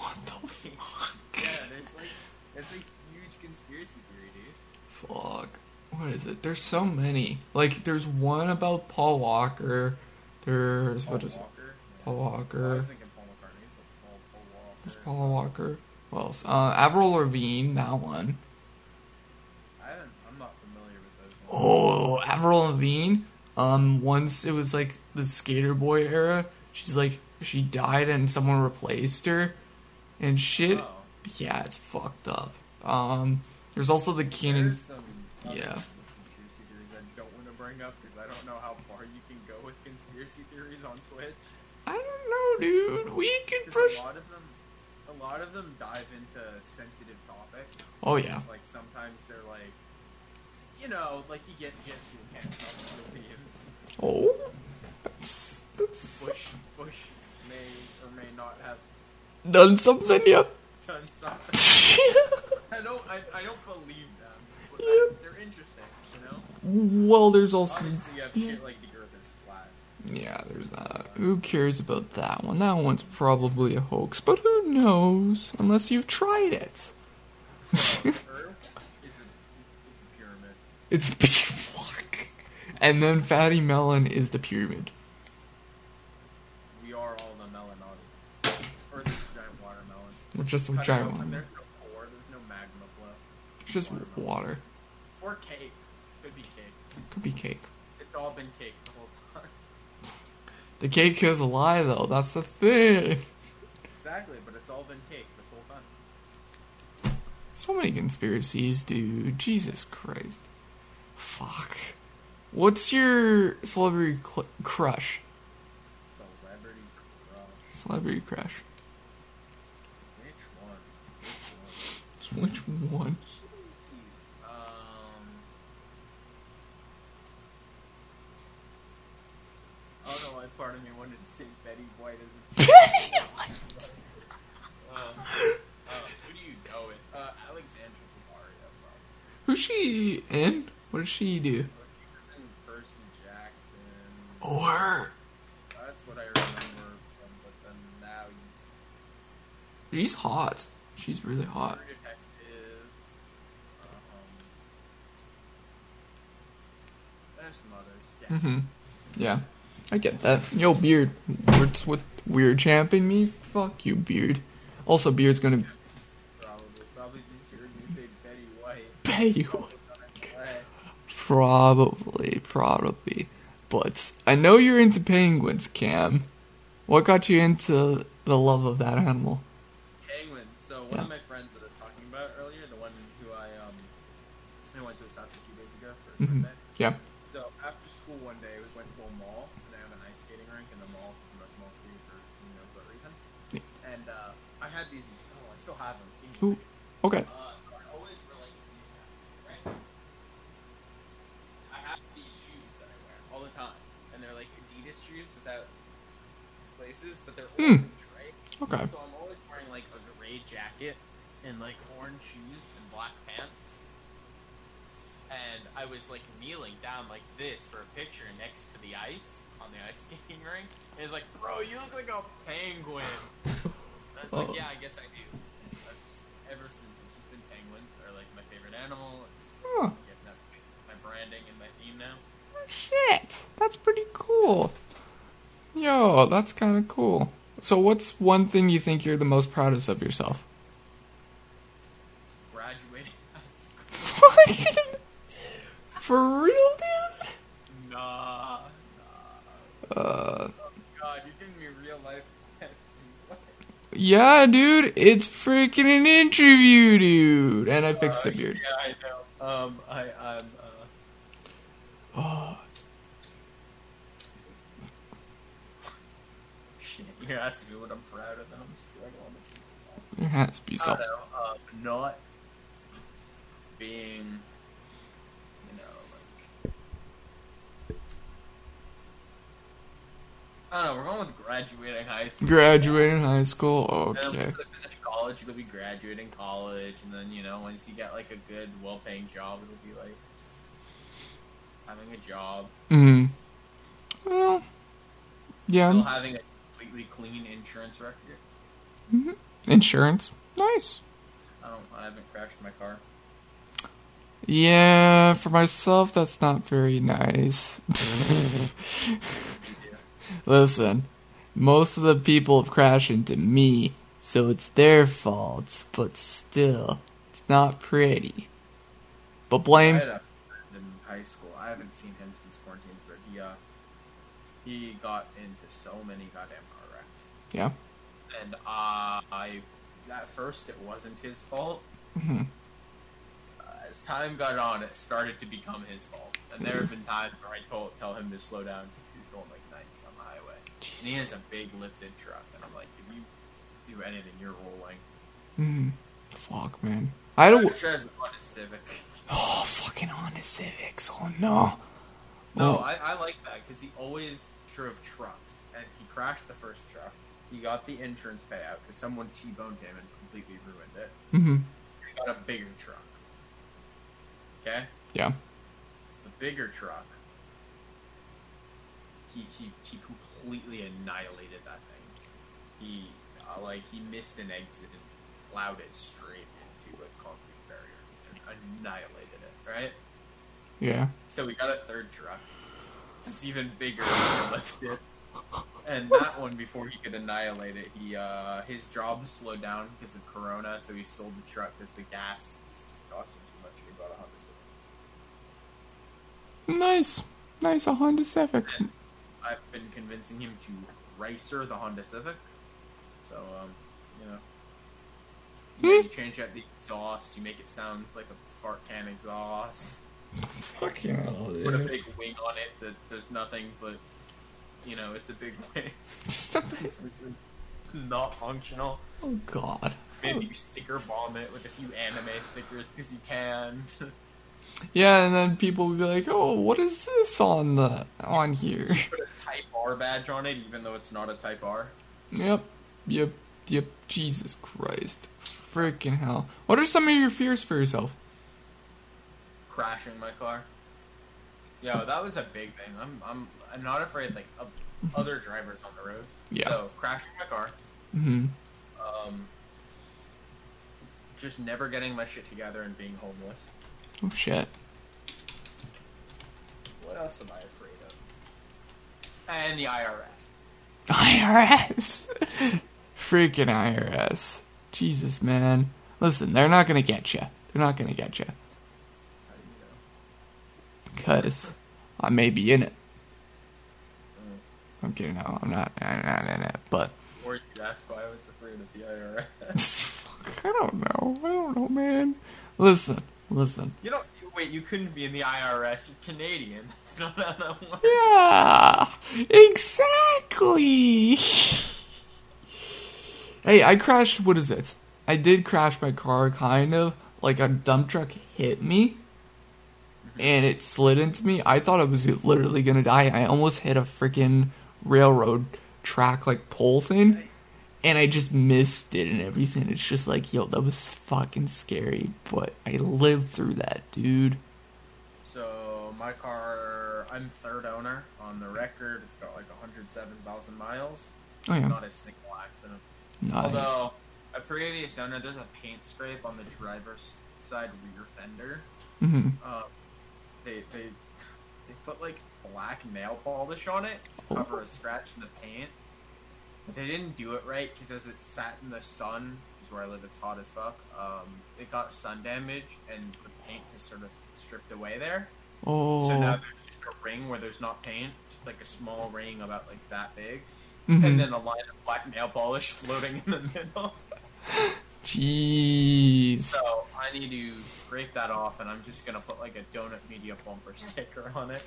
A: What the <laughs> fuck?
B: yeah, there's like it's a huge conspiracy theory, dude.
A: Fuck. What is it? There's so many. Like, there's one about Paul Walker. There's
B: Paul
A: what is it?
B: Walker. Yeah.
A: Paul Walker.
B: Paul McCartney, but Paul, Paul Walker.
A: There's Paul Walker. What else? Uh, Avril Lavigne. That one.
B: I haven't, I'm not familiar with those. Ones.
A: Oh, Avril Lavigne. Um, once it was like the Skater Boy era. She's like she died and someone replaced her, and shit.
B: Oh.
A: Yeah, it's fucked up. Um, there's also the
B: some
A: Yeah.
B: conspiracy theories I don't want to bring up because I don't know how far you can go with conspiracy theories on Twitch.
A: I don't know, dude. We
B: 'Cause
A: push.
B: a lot of them, a lot of them dive into sensitive topics.
A: Oh yeah.
B: Like sometimes they're like, you know, like you get jet fuel can't stop
A: Oh, that's that's
B: Bush, Bush may or may not have
A: done something. Yep.
B: done something. <laughs> I don't, I, I don't believe them, but I- they're interesting. You know,
A: well, there's also
B: obviously you have shit like
A: yeah. There's that. Who cares about that one? That one's probably a hoax, but who knows? Unless you've tried it.
B: Earth is <laughs> a, it's a pyramid.
A: It's <laughs> fuck. And then Fatty Melon is the pyramid.
B: We are all the melanati. Earth is a giant watermelon.
A: With just a
B: Cut
A: giant one.
B: There's no core. There's no magma flow.
A: It's just water.
B: Or cake. Could be cake.
A: Could be cake.
B: It's all been cake the whole time.
A: The cake is a lie, though. That's the thing.
B: Exactly, but it's all been cake this whole time.
A: So many conspiracies, dude. Jesus Christ. Fuck. What's your celebrity cl- crush?
B: Celebrity crush.
A: Celebrity crush.
B: Which one? Which one?
A: Which one?
B: Jeez. Um. Oh no, I part of me wanted to say Betty White as a. <laughs> uh, uh, who do you go with? Uh, Alexandra Daddario, probably.
A: Who's she in? What does she do?
B: Well, in Percy Jackson.
A: Oh, her.
B: That's what I remember from, but then now he's
A: She's hot. She's really hot.
B: True Detective. Um, there's some others. Yeah.
A: hmm Yeah. I get that. Yo, Beard. What's with Weird champing me? Fuck you, Beard. Also, Beard's gonna
B: Probably, probably just heard me say Betty White.
A: pay you.
B: Probably.
A: Probably. But I know you're into penguins, Cam. What got you into the love of that animal?
B: Penguins. So one
A: Yeah.
B: of my friends that I was talking about earlier, the one who I um, I went to his house a few days ago for
A: Mhm.
B: birthday.
A: Yeah.
B: So after school one day, we went to a mall, and they have an ice skating rink in the mall, pretty much mostly for who knows what reason.
A: Yeah.
B: And uh, I had these. Oh, I still have them. Can you
A: Ooh. Okay.
B: Uh, so I always relate to these guys, right? I have these shoes that I wear all the time, and they're like Adidas shoes without laces, but they're
A: hmm.
B: orange, right?
A: Okay.
B: So I'm always wearing like a gray jacket and like orange shoes and black pants. And I was like kneeling down like this for a picture next to the ice on the ice <laughs> skating rink. And it's like, bro, you look like a penguin. Was like, <laughs>
A: Oh.
B: yeah, I guess I do. Ever since it's just been penguins are like my favorite animal. It's,
A: Huh.
B: I guess my branding and my theme now.
A: Shit, that's pretty cool. Yo, that's kind of cool. So, what's one thing you think you're the most proudest of yourself?
B: Graduating <laughs> high school.
A: For real, dude?
B: Nah, nah.
A: Uh,
B: God, you're giving me real life?
A: Yeah, dude, it's freaking an interview, dude. And I fixed
B: Uh,
A: it, beard.
B: Yeah, I know. Um, I, I'm, uh,
A: Oh,
B: shit, you're asking me what I'm proud of. I'm struggling.
A: there has to be
B: I
A: something.
B: know, uh, not being, you know, like, I don't know, we're going with graduating high school.
A: Graduating high school. Okay.
B: once I finish college, it'll be graduating college, and then you know, once you get like a good, well-paying job, it'll be like having a job,
A: Hmm. Well, yeah.
B: still having a completely clean insurance record.
A: Hmm Insurance. Nice.
B: I don't, I haven't crashed my car.
A: Yeah, for myself, that's not very nice. <laughs> <laughs> Listen, most of the people have crashed into me, so it's their fault, but still, it's not pretty. But
B: I
A: blame.
B: had a friend in high school. I haven't seen him since quarantine, but he uh, he got into so many goddamn car wrecks,
A: Yeah.
B: and uh, I at first it wasn't his fault.
A: Mhm.
B: Uh, as time got on, it started to become his fault, and there have been times where I told tell him to slow down because he's going like 90 on highway, and he has a big lifted truck, and I'm like, if you do anything, you're rolling.
A: Mm. Fuck, man. I don't.
B: drives a Honda Civic. <gasps>
A: Oh, fucking Honda Civics. Oh no.
B: No,
A: Oh.
B: I, I like that because he always drove trucks, and he crashed the first truck. He got the insurance payout because someone T-boned him and completely ruined it.
A: Mm-hmm.
B: He got a bigger truck. Okay,
A: Yeah.
B: the bigger truck. He he he completely annihilated that thing. He uh, like he missed an exit and plowed it straight into a concrete barrier and annihilated it. Right.
A: Yeah.
B: So we got a third truck. It's even bigger and lifted. And that one, before he could annihilate it, he uh, his job slowed down because of Corona, so he sold the truck because the gas was just costing too much. He bought a Honda Civic.
A: Nice. Nice, a Honda Civic.
B: And I've been convincing him to racer the Honda Civic. So, um, you know, you,
A: Hmm.
B: you change out the exhaust, you make it sound like a fart can exhaust. <laughs>
A: Fucking hell,
B: Put a big wing on it that does nothing but, you know, it's a big <laughs> wing.
A: Just a bit.
B: not functional.
A: Oh god.
B: Maybe you sticker bomb it with a few anime stickers because you can. <laughs>
A: Yeah, and then people would be like, "Oh, what is this on the on here?"
B: Put a Type R badge on it, even though it's not a Type R.
A: Yep, yep, yep. Jesus Christ, freaking hell! What are some of your fears for yourself?
B: Crashing my car. Yo, that was a big thing. I'm I'm I'm not afraid like of other drivers on the road.
A: Yeah.
B: So crashing my car.
A: hmm
B: Um. Just never getting my shit together and being homeless.
A: Oh shit.
B: What else am I afraid of? And the IRS.
A: IRS. <laughs> freaking IRS. Jesus, man. Listen, they're not gonna get you. They're not gonna get you
B: How do you know?
A: because I may be in it. I'm kidding. No, I'm not. I'm not in it. But
B: Or you ask why I was afraid of the IRS. <laughs>
A: I don't know. I don't know, man. Listen, listen.
B: You don't. Wait, you couldn't be in the IRS. You're Canadian. <laughs> That's not how that works.
A: Yeah, exactly. <laughs> hey, I crashed. What is it? I did crash my car, kind of like a dump truck hit me, and it slid into me. I thought I was literally gonna die. I almost hit a freaking railroad track like pole thing, and I just missed it and everything. It's just like, yo, that was fucking scary, but I lived through that, dude.
B: So my car, I'm third owner on the record. It's got like 107,000 miles.
A: Oh yeah,
B: Not a single accident.
A: nice.
B: Although a previous owner, there's a paint scrape on the driver's side rear fender.
A: Mm-hmm.
B: Uh, they they they put like black nail polish on it to cover a scratch in the paint. But they didn't do it right because as it sat in the sun, which is where I live it's hot as fuck. Um, it got sun damage and the paint has sort of stripped away there.
A: Oh,
B: So now there's just a ring where there's not paint, like a small ring about like that big,
A: mhm.
B: and then a line of black nail polish <laughs> floating in the middle.
A: jeez.
B: So I need to scrape that off, and I'm just gonna put like a donut media bumper sticker on it.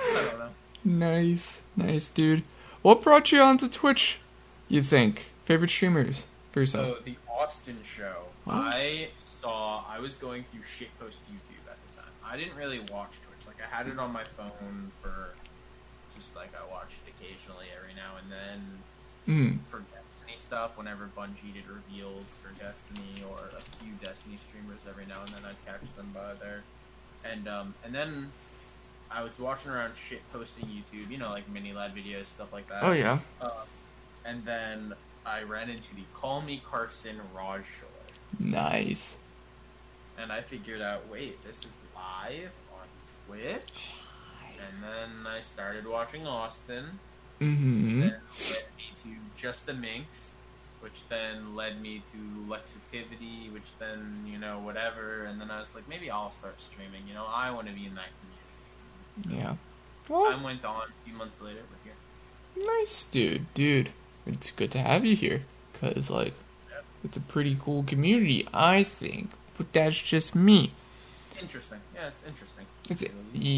B: I don't know.
A: Nice, nice, dude. What brought you onto Twitch? You think favorite streamers for yourself?
B: So the Austin show,
A: What?
B: I saw. I was going through shitpost YouTube at the time. I didn't really watch Twitch. Like I had it on my phone for just like I watched it occasionally every now and then
A: Mm.
B: for Destiny stuff. Whenever Bungie did reveals for Destiny or a few Destiny streamers, every now and then I'd catch them by there. And um and then I was watching around shit posting YouTube, you know, like Mini Ladd videos, stuff like that.
A: Oh yeah.
B: Uh, and then I ran into the Call Me Carson Raj Shore.
A: Nice.
B: And I figured out, wait, this is live on Twitch? And then I started watching Austin,
A: Mm-hmm.
B: then led me to JustaMinx, which then led me to Lexitivity, which then, you know, whatever. And then I was like, maybe I'll start streaming, you know, I want to be in that community.
A: Yeah. Well,
B: I went on a few months later, we're here.
A: nice, dude. Dude, it's good to have you here. Cause like,
B: Yep.
A: it's a pretty cool community, I think. But that's just me.
B: Interesting. Yeah, it's interesting.
A: It's
B: You know, you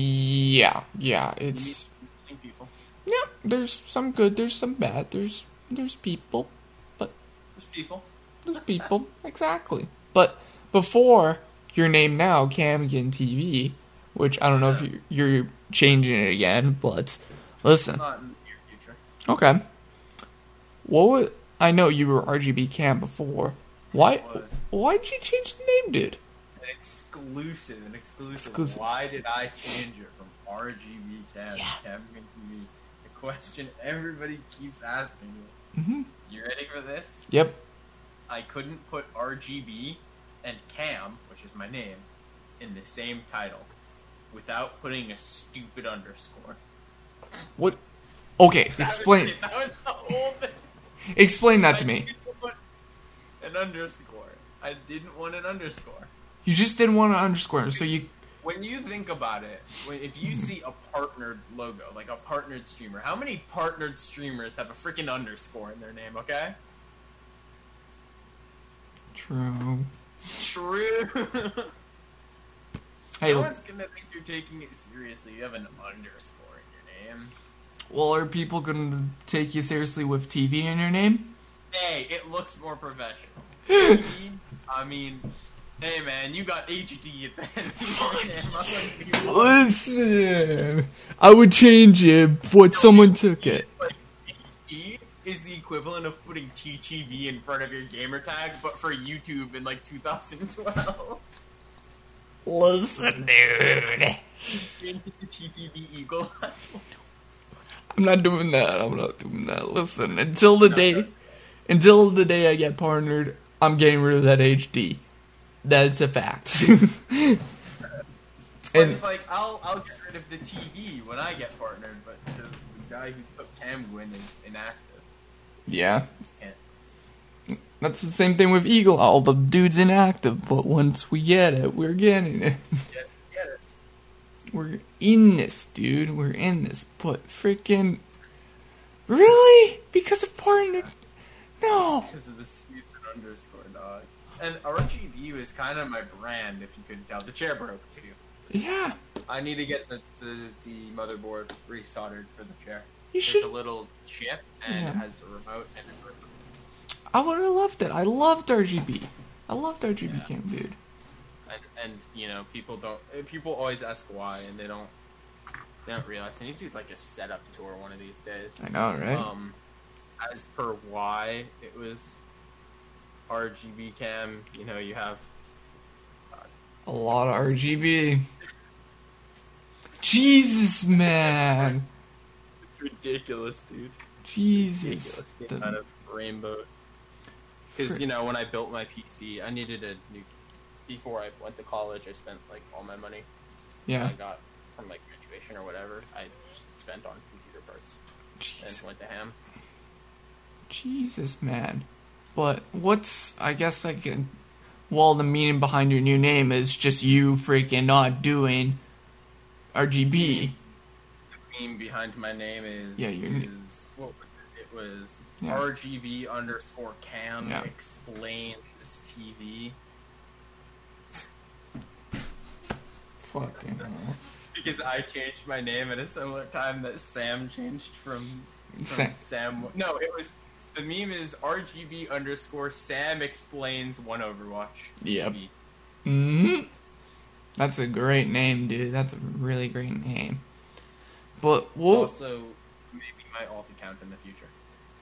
A: yeah, yeah. It's
B: interesting people.
A: yeah. There's some good. There's some bad. There's there's people.
B: but There's people.
A: There's people. <laughs> exactly. But before your name now, Camgen TV, which I don't know if you're, you're changing it again, but listen.
B: Not in the near future.
A: Okay. What would I know you were RGB Cam before? Why?
B: It.
A: Why'd you change the name, dude?
B: An exclusive, an exclusive.
A: Exclusive.
B: Why did I change it from RGB Cam
A: Yeah.
B: to Cam TV? The question everybody keeps asking me.
A: Mm-hmm.
B: You ready for this?
A: Yep.
B: I couldn't put RGB and Cam, which is my name, in the same title without putting a stupid underscore.
A: What? Okay,
B: That
A: explain.
B: it. <laughs> That was the whole thing.
A: Explain that
B: I
A: to me.
B: An underscore. I didn't want an underscore.
A: You just didn't want an underscore, so you.
B: When you think about it, when, if you see a partnered logo, like a partnered streamer, how many partnered streamers have a freaking underscore in their name? Okay,
A: True.
B: true. <laughs>
A: Hey,
B: no one's gonna think you're taking it seriously. You have an underscore in your name.
A: well, are people going to take you seriously with TV in your name?
B: Hey, it looks more professional. TV, <laughs> I mean, hey man, you got HD at the end of your name. I'm gonna be
A: Listen, I would change it, but someone took it.
B: E is the equivalent of putting TTV in front of your gamer tag, but for YouTube in like 2012.
A: Listen, dude.
B: TTV Eagle.
A: I'm not doing that. I'm not doing that. Listen, until the day, until the day I get partnered, I'm getting rid of that HD. That's a fact. <laughs>
B: and
A: and
B: like, I'll I'll get rid of the TV when I get partnered, but because the guy who took Camgwin is inactive,
A: yeah,
B: just can't.
A: That's the same thing with Eagle. All the dudes inactive, but once we get it, we're getting it.
B: Get, get it.
A: We're in this, dude. We're in this. But freaking, really? Because of partnered? No.
B: Because of the stupid underscore dog. And RGB is kind of my brand, if you couldn't tell. The chair broke too.
A: Yeah,
B: I need to get the the, the motherboard resoldered for the chair.
A: you
B: There's
A: should.
B: a little chip and
A: Yeah.
B: it has a remote and it.
A: I would have loved it. I loved RGB. I loved RGB
B: Yeah.
A: Cam, dude.
B: And, and you know people don't uh, people always ask why and they don't they don't realize they need to do like a setup tour one of these days.
A: I know, right?
B: Um, as per why it was RGB cam. You know, you have
A: A lot of RGB. Jesus, man.
B: it's ridiculous, dude.
A: Jesus.
B: Ridiculous the amount of rainbows. Because you know, when I built my PC, I needed a new. Before I went to college, I spent like all my money
A: yeah.
B: I got from like graduation or whatever. I just spent on computer parts and went to ham.
A: Jesus, man. But what's, I guess, like, uh, well, the meaning behind your new name is just you freaking not doing RGB.
B: The meme behind my name is
A: Yeah, your
B: is what was it? It was
A: Yeah.
B: RGB underscore cam
A: Yeah.
B: explains TV
A: Fucking hell.
B: because I changed my name at a similar time that Sam changed from, from
A: Sam.
B: Sam. No, it was the meme is RGB underscore Sam explains one Overwatch.
A: Yep. Hmm That's a great name, dude. That's a really great name. But what?
B: Also, maybe my alt account in the future.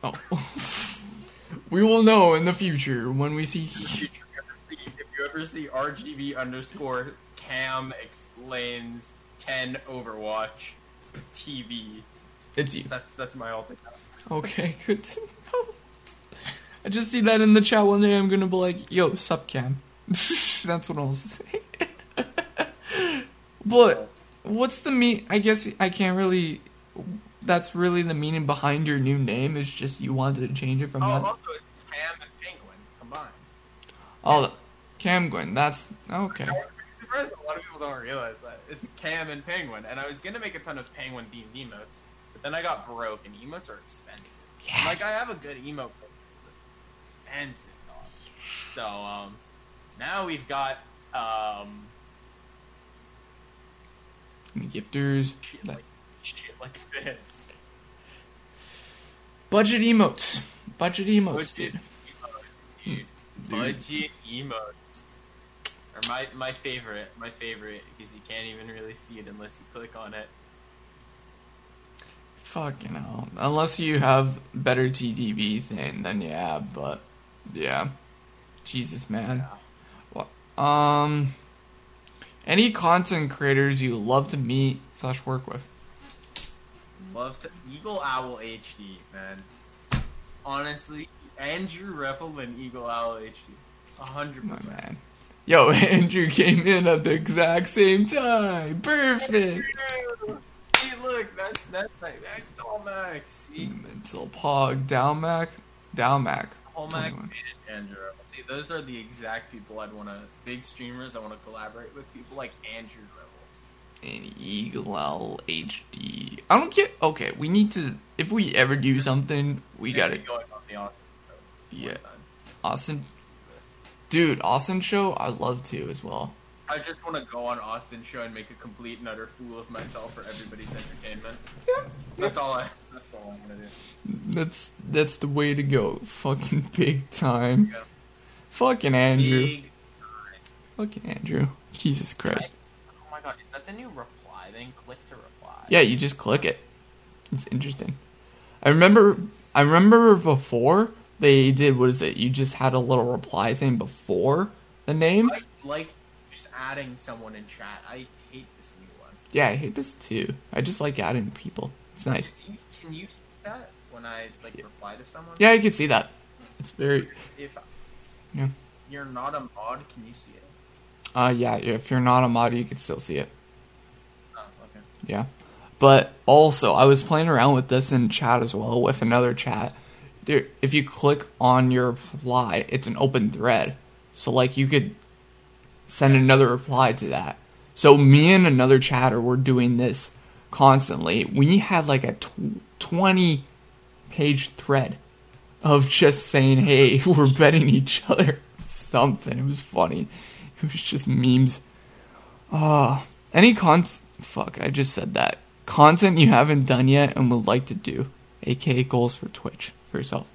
A: Oh. <laughs> we will know in the future when we see.
B: In the future, if you ever see RGB underscore Cam explains ten Overwatch TV,
A: It's you.
B: that's that's my alt account.
A: Okay, <laughs> good to know. I just see that in the chat one day. I'm gonna be like, "Yo, sup, Cam." <laughs> That's what I'll say. but what's the mean? I guess I can't really. That's really the meaning behind your new name. Is just you wanted to change it from
B: Oh,
A: that.
B: also it's Cam and Penguin combined.
A: Oh, Cam Gwen. That's okay.
B: I'm surprised a lot of people don't realize that it's Cam and Penguin, and I was gonna make a ton of Penguin themed emotes, but then I got broke, and emotes are expensive.
A: Yeah.
B: Like I have a good emote, but expensive. So um, now we've got um
A: gifters.
B: shit like shit like this.
A: Budget emotes. Budget emotes,
B: Budget
A: dude.
B: emotes, dude.
A: Dude.
B: Budget emotes. Or my my favorite, my favorite, because you can't even really see it unless you click on it.
A: Fucking hell. Unless you have BetterTTV thing, then yeah, but yeah. Jesus, man. What? Um, any content creators you love to meet slash work with?
B: Love to Eagle Owl HD, man. Honestly, Andrew Reffel and Eagle Owl HD, a hundred
A: My
B: percent.
A: man. Yo, <laughs> Andrew came in at the exact same time. Perfect.
B: See, look, that's that's like that's Dolmac. See,
A: Mental Pog, Dalmac, Dalmac.
B: Dolmac
A: 21.
B: and Andrew. See, those are the exact people I'd want to big streamers. I want to collaborate with people like Andrew
A: And Eagle Owl HD. I don't get. Okay, we need to. If we ever do something, we gotta.
B: Maybe going on the Austin show one
A: Yeah. Austin. Dude, Austin show, I love to as well.
B: I just want to go on Austin show and make a complete and utter fool of myself for everybody's entertainment.
A: Yeah.
B: That's all I. That's all I'm gonna do.
A: That's that's the way to go. Fucking big time.
B: Yeah.
A: Fucking Andrew.
B: Big.
A: Fucking Andrew. Jesus Christ.
B: My god, is that the new reply thing? Click to reply.
A: Yeah, you just click it. It's interesting. I remember I remember before they did what is it? You just had a little reply thing before the name.
B: I like just adding someone in chat. I hate this new one.
A: Yeah, I hate this too. I just like adding people. It's nice.
B: Can you, can you see that when I like reply to someone?
A: Yeah, I can see that. It's very
B: If
A: Yeah.
B: you're not a mod, can you see it?
A: Uh yeah, if you're not a mod you can still see it.
B: Oh, okay.
A: Yeah. But also, I was playing around with this in chat as well with another chat. There, if you click on your reply, it's an open thread. So, like, you could send another reply to that. So, me and another chatter were doing this constantly. We had like a tw- 20 page thread of just saying, hey, <laughs> we're betting each other <laughs> something. It was funny. <laughs> It was just memes. Ah, any con fuck, I just said that. Content you haven't done yet and would like to do, aka goals for Twitch for yourself.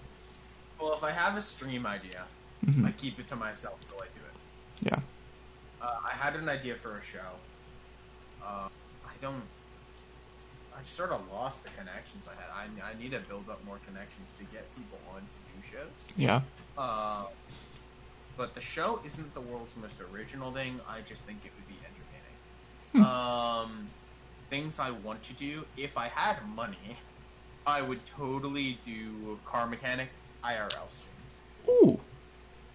B: Well, if I have a stream idea,
A: Mhm.
B: I keep it to myself until I do it.
A: Yeah.
B: Uh, I had an idea for a show. Uh, I don't. I sort of lost the connections I had. I, I need to build up more connections to get people on to do shows.
A: Yeah.
B: Uh, but the show isn't the world's most original thing. I just think it would be entertaining. Um, things I want to do if I had money, I would totally do car mechanic IRL streams.
A: Ooh.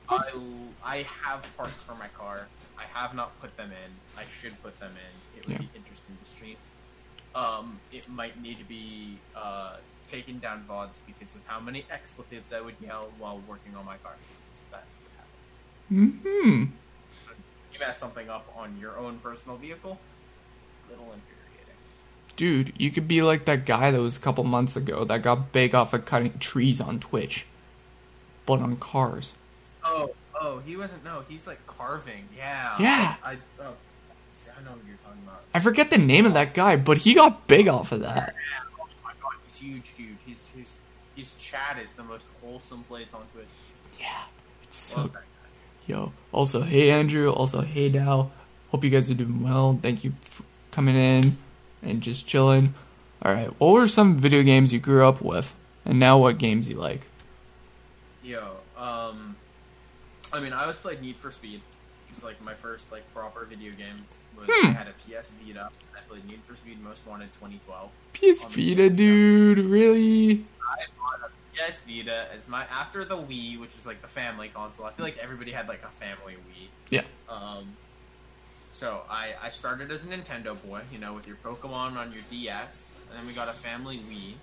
B: I, I have parts for my car. I have not put them in. I should put them in. It would
A: Yeah.
B: be interesting to stream. Um, it might need to be uh, taken down VODs because of how many expletives I would yell while working on my car. So that would happen.
A: Hmm.
B: You mess something up on your own personal vehicle, little infuriating.
A: Dude, you could be like that guy that was a couple months ago that got big off of cutting trees on Twitch, but on cars.
B: Oh, oh, he wasn't. No, he's like carving. Yeah.
A: Yeah.
B: I, I, oh, I know what you're talking about.
A: I forget the name of that guy, but he got big off of that.
B: Oh my god, he's huge, dude. His his his chat is the most wholesome place on Twitch.
A: Yeah. It's so
B: guy.
A: Yo. Also, hey Andrew. Also, hey Dal. Hope you guys are doing well. Thank you for coming in and just chilling. All right. What were some video games you grew up with, and now what games you like?
B: Yo, um, I mean, I always played Need for Speed. It was like my first like proper video games. Was
A: Hmm.
B: I had a PS Vita. I played Need for Speed Most Wanted 2012.
A: PS Vita,
B: PS
A: dude. Really?
B: I bought PS Vita as my after the Wii, which was like the family console. I feel like everybody had like a family Wii.
A: Yeah.
B: Um, so I I started as a Nintendo boy, you know, with your Pokemon on your DS, and then we got a family Wii.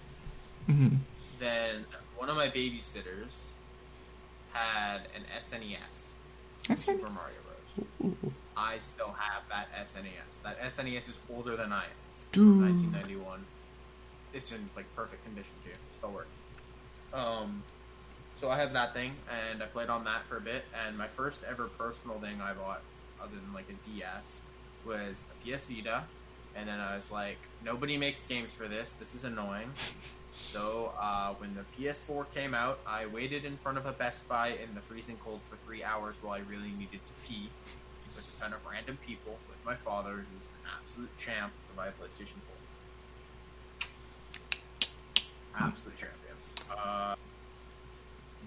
A: hmm
B: Then one of my babysitters had an SNES, Super Mario Bros.
A: Ooh.
B: I still have that SNES. That SNES is older than I am. It's
A: Dude.
B: 1991. It's in like perfect condition too. Still works. Um, so I have that thing, and I played on that for a bit. And my first ever personal thing I bought, other than like a DS, was a PS Vita. And then I was like, nobody makes games for this. This is annoying. So uh, when the PS4 came out, I waited in front of a Best Buy in the freezing cold for three hours while I really needed to pee with a ton of random people, with my father, who's an absolute champ to buy a PlayStation 4. Absolute champion. Uh,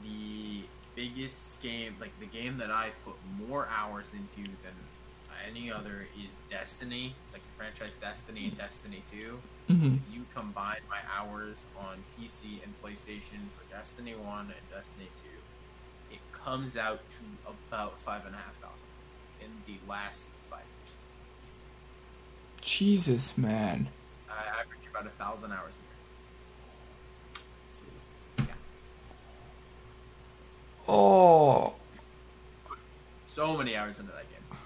B: the biggest game, like the game that I put more hours into than any other, is Destiny, like the franchise Destiny and Destiny 2
A: hmm
B: if you combine my hours on PC and PlayStation for Destiny 1 and Destiny 2, it comes out to about 5,500 in the last five years.
A: Jesus, man.
B: I average about a thousand hours a year. Yeah.
A: Oh.
B: So many hours into that game.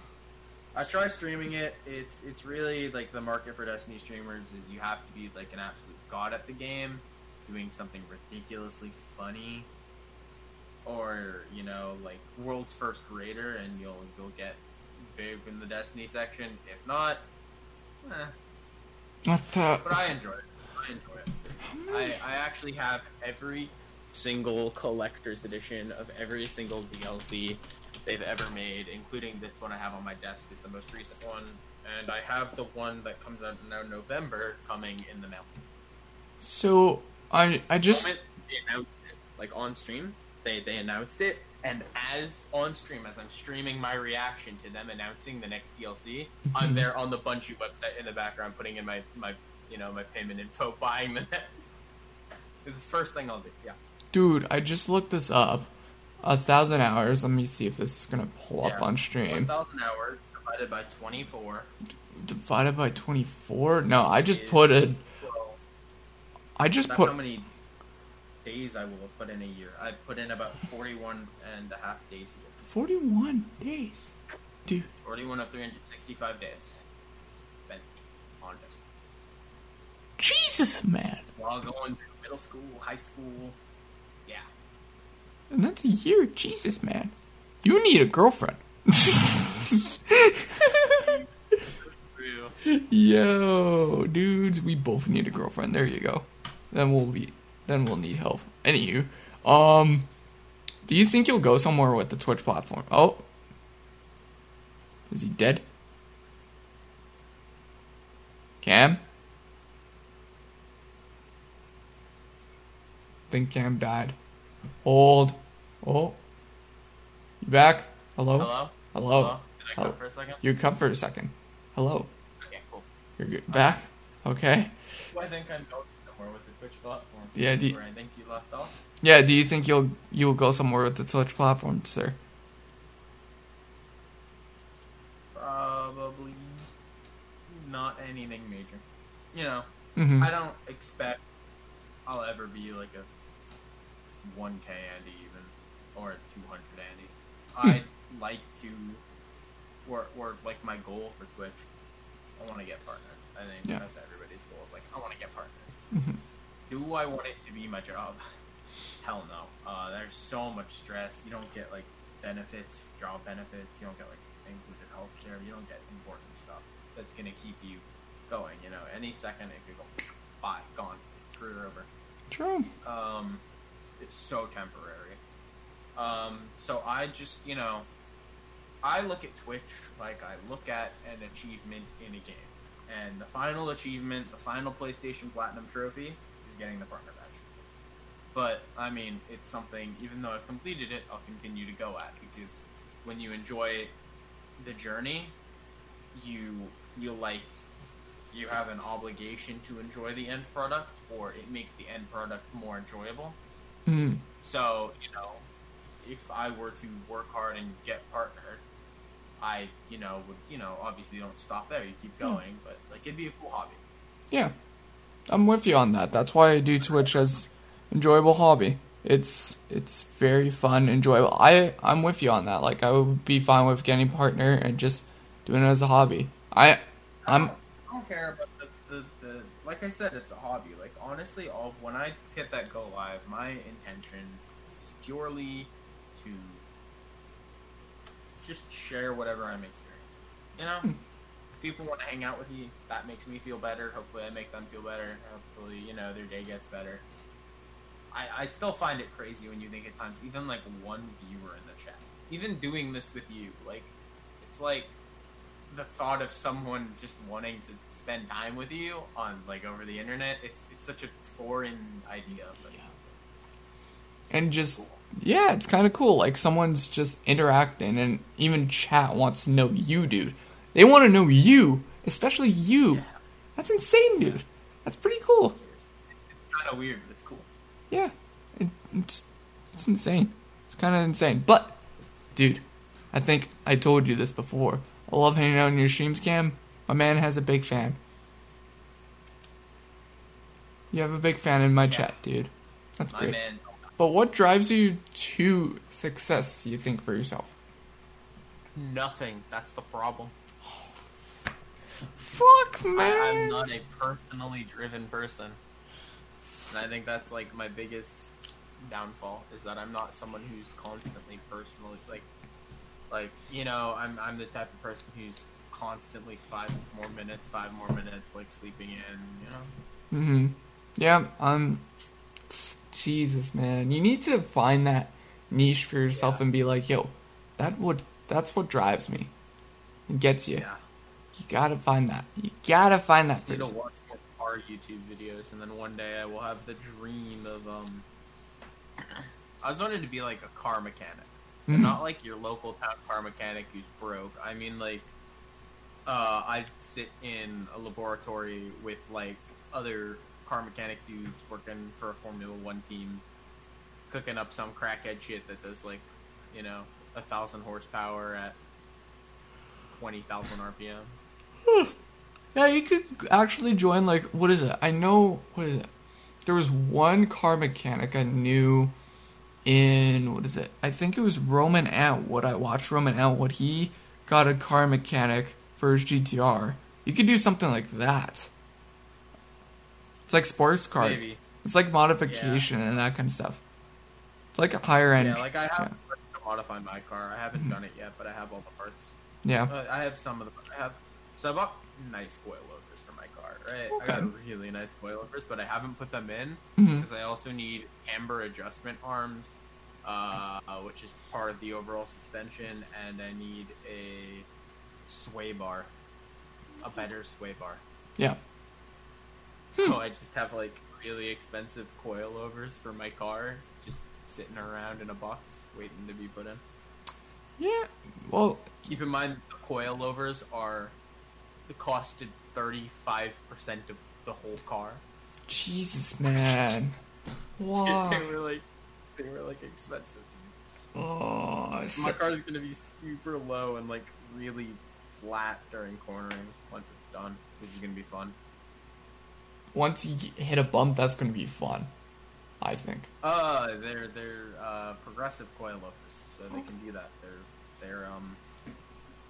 B: I try streaming it. It's it's really like the market for Destiny streamers is you have to be like an absolute god at the game, doing something ridiculously funny, or you know like world's first raider, and you'll you'll get big in the Destiny section. If not, eh.
A: I thought.
B: but I enjoy it. I enjoy it. I, I actually have every single collector's edition of every single DLC they've ever made, including this one I have on my desk is the most recent one, and I have the one that comes out now November coming in the mail.
A: So I I just
B: moment they announced it, like on stream, they they announced it, and as on stream, as I'm streaming my reaction to them announcing the next DLC, I'm <laughs> there on the Bungie website in the background, putting in my my you know my payment info, <laughs> buying the next. It's the first thing I'll do. Yeah.
A: Dude, I just looked this up. A thousand hours. Let me see if this is gonna pull up on
B: One
A: stream.
B: thousand hours divided by twenty four.
A: Divided by twenty four. No, I just put it.
B: Well,
A: I just put.
B: how many days I will have put in a year. I put in about 41 and a half days a year.
A: Forty one days, dude.
B: 41 of 365 days spent on this.
A: Jesus, man.
B: While going through middle school, high school.
A: And that's a year, Jesus, man. You need a girlfriend. Yo, dudes, we both need a girlfriend. There you go. Then we'll be then we'll need help. Anywho, um do you think you'll go somewhere with the Twitch platform? Oh. Is he dead? Cam? I think Cam died. Hold. Oh. You back? Hello?
B: Hello?
A: Hello?
B: Hello? Did I come for a second?
A: You cut for a second. Hello?
B: Okay, cool.
A: You're good. back? Okay.
B: Well, I think I'm going somewhere with the Twitch platform.
A: Yeah, do you-
B: Where I think you left off.
A: Yeah, do you think you'll you'll go somewhere with the Twitch platform, sir?
B: Probably not anything major. You know,
A: Mm-hmm.
B: I don't expect I'll ever be like a 1K Andy even, or 200 Andy. I'd like to, or, or like my goal for Twitch, I want to get partners. I think
A: Yeah.
B: that's everybody's goal. Is like I want to get partners.
A: Mhm.
B: Do I want it to be my job? <laughs> Hell no. Uh, there's so much stress. You don't get like benefits, job benefits. You don't get like included healthcare. You don't get important stuff that's gonna keep you going. You know, any second it could go bye, gone, career over.
A: True.
B: Um, it's so temporary. Um, so I just, you know, I look at Twitch like I look at an achievement in a game. And the final achievement, the final PlayStation Platinum trophy, is getting the partner badge. But, I mean, it's something, even though I've completed it, I'll continue to go at because when you enjoy the journey, you feel like you have an obligation to enjoy the end product, or it makes the end product more enjoyable.
A: Mm.
B: So, you know, if I were to work hard and get partnered, I, you know, would, you know, obviously don't stop there. You keep going, but like it'd be a cool hobby.
A: Yeah, I'm with you on that. That's why I do Twitch as enjoyable hobby. It's it's very fun, enjoyable. I I'm with you on that. Like I would be fine with getting partner and just doing it as a hobby. I I'm
B: I don't care about the, the, the like I said, it's a hobby. Like honestly, all when I hit that go live, my intention is purely to just share whatever I'm experiencing. You know, hmm. if people want to hang out with you, that makes me feel better. Hopefully, I make them feel better. Hopefully, you know, their day gets better. I, I still find it crazy when you think at times, even like one viewer in the chat, even doing this with you, like it's like the thought of someone just wanting to spend time with you on like over the internet. It's it's such a foreign idea, but
A: and just yeah, it's kind of cool. Like someone's just interacting, and even chat wants to know you, dude. They want to know you, especially you.
B: Yeah.
A: That's insane, dude. That's pretty cool.
B: it's, it's kind of weird, but it's cool.
A: Yeah, it, it's it's insane. It's kind of insane. But, dude, I think I told you this before. I love hanging out in your streams, Cam. My man has a big fan. You have a big fan in my
B: Yeah.
A: chat, dude. That's
B: My
A: great.
B: man,
A: But what drives you to success? You think for yourself?
B: nothing. That's the problem. <sighs>
A: Fuck,
B: I,
A: man.
B: I'm not a personally driven person, and I think that's like my biggest downfall is that I'm not someone who's constantly personally like, like you know, I'm I'm the type of person who's constantly five more minutes, five more minutes, like sleeping in, you know.
A: Mm-hmm. Yeah, um, Jesus, man, you need to find that niche for yourself
B: Yeah.
A: and be like, yo, that would that's what drives me, and gets you.
B: Yeah.
A: You gotta find that. You gotta find that
B: just need to watch more car YouTube videos, and then one day I will have the dream of um. <clears throat> I was wanting to be like a car mechanic,
A: Mhm.
B: not like your local town car mechanic who's broke. I mean, like, uh, I sit in a laboratory with like other car mechanic dudes working for a Formula One team, cooking up some crackhead shit that does like, you know, a thousand horsepower at twenty thousand RPM.
A: Yeah, you could actually join like what is it? I know what is it? There was one car mechanic I knew in what is it? I think it was Roman Atwood. I watched Roman Atwood. He got a car mechanic for his GTR. You could do something like that. It's like sports car.
B: Maybe.
A: It's like modification and that kind of stuff. It's like a higher end.
B: Yeah, like I have to modify my car. I haven't
A: Mhm.
B: done it yet, but I have all the parts.
A: yeah.
B: Uh, I have some of the. I have. So I bought nice coilovers for my car, right? I got really nice coilovers, but I haven't put them in
A: Mhm.
B: because I also need camber adjustment arms, uh, which is part of the overall suspension, and I need a sway bar, a better sway bar.
A: Yeah.
B: So
A: Hmm.
B: I just have like really expensive coilovers for my car, just sitting around in a box waiting to be put in.
A: Yeah. Well,
B: Keep in mind, the coilovers are the costed thirty five percent of the whole car.
A: Jesus, man. Wow. <laughs>
B: they were like, they were like expensive.
A: Oh, I
B: My
A: see.
B: car's gonna be super low and like really flat during cornering once it's done, which is gonna be fun.
A: once you hit a bump, that's gonna be fun. I think.
B: Uh, they're they're uh, progressive coilovers, so they can do that. They're they're um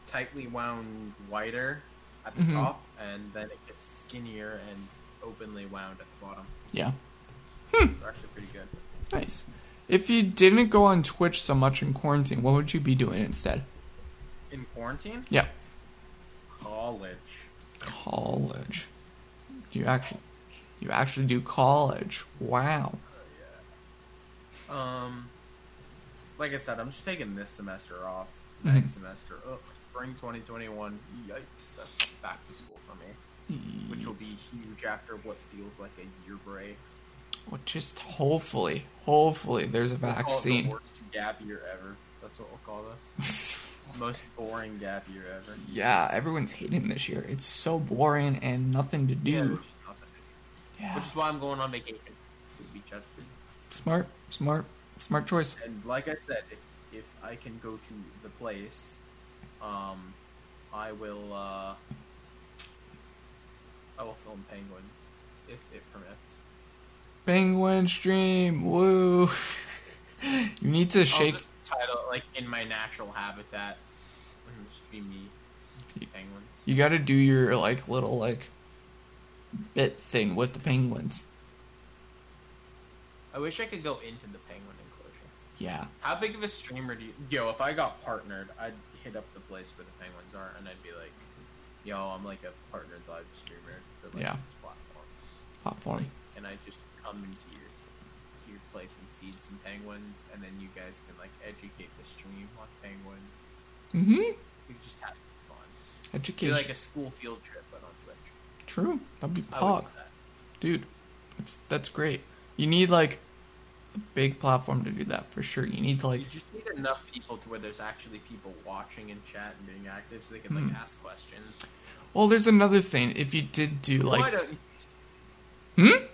B: tightly wound wider at the
A: Mhm.
B: top, and then it gets skinnier and openly wound at the bottom.
A: Yeah.
B: They're actually pretty good.
A: Nice. If you didn't go on Twitch so much in quarantine, what would you be doing instead?
B: In quarantine,
A: Yeah.
B: college.
A: College. You actually, you actually do college. Wow.
B: Um, like I said, I'm just taking this semester off.
A: Mhm.
B: Next semester, oh, spring 2021. Yikes, that's back to school for me, mm. which will be huge after what feels like a year break.
A: Well, just hopefully, hopefully, there's a
B: We'll call it
A: vaccine.
B: the worst gap year ever. That's what we'll call this. <laughs> Most boring gap year ever.
A: yeah, everyone's hating this year. It's so boring and nothing to
B: Yeah,
A: do.
B: which is nothing.
A: Yeah.
B: Which is why I'm going on vacation to be Chesterfield.
A: Smart, smart, smart choice.
B: And like I said, if, if I can go to the place, um, I will. Uh, I will film penguins if it permits.
A: Penguin stream, woo! <laughs> you need to
B: I'll
A: shake.
B: just title like in my natural habitat. and just be me, penguins.
A: You got to do your like little like bit thing with the penguins.
B: I wish I could go into the penguin enclosure.
A: Yeah.
B: How big of a streamer do you? Yo, if I got partnered, I'd hit up the place where the penguins are, and I'd be like, "Yo, I'm like a partnered live streamer for like
A: Yeah.
B: this platform,
A: Popcorn.
B: and I just come into your to your place and feed some penguins, and then you guys can like educate the stream on penguins.
A: Mm-hmm.
B: You just have fun. Be
A: Education.
B: like a school field trip, but on Twitch.
A: True. That'd be pog.
B: that.
A: Dude, that's that's great. You need like a big platform to do that for sure. You need to like
B: You just need enough people to where there's actually people watching and chat and being active, so they can like
A: Hmm.
B: ask questions.
A: Well, there's another thing. If you did do
B: Why
A: like
B: don't you
A: Hmm?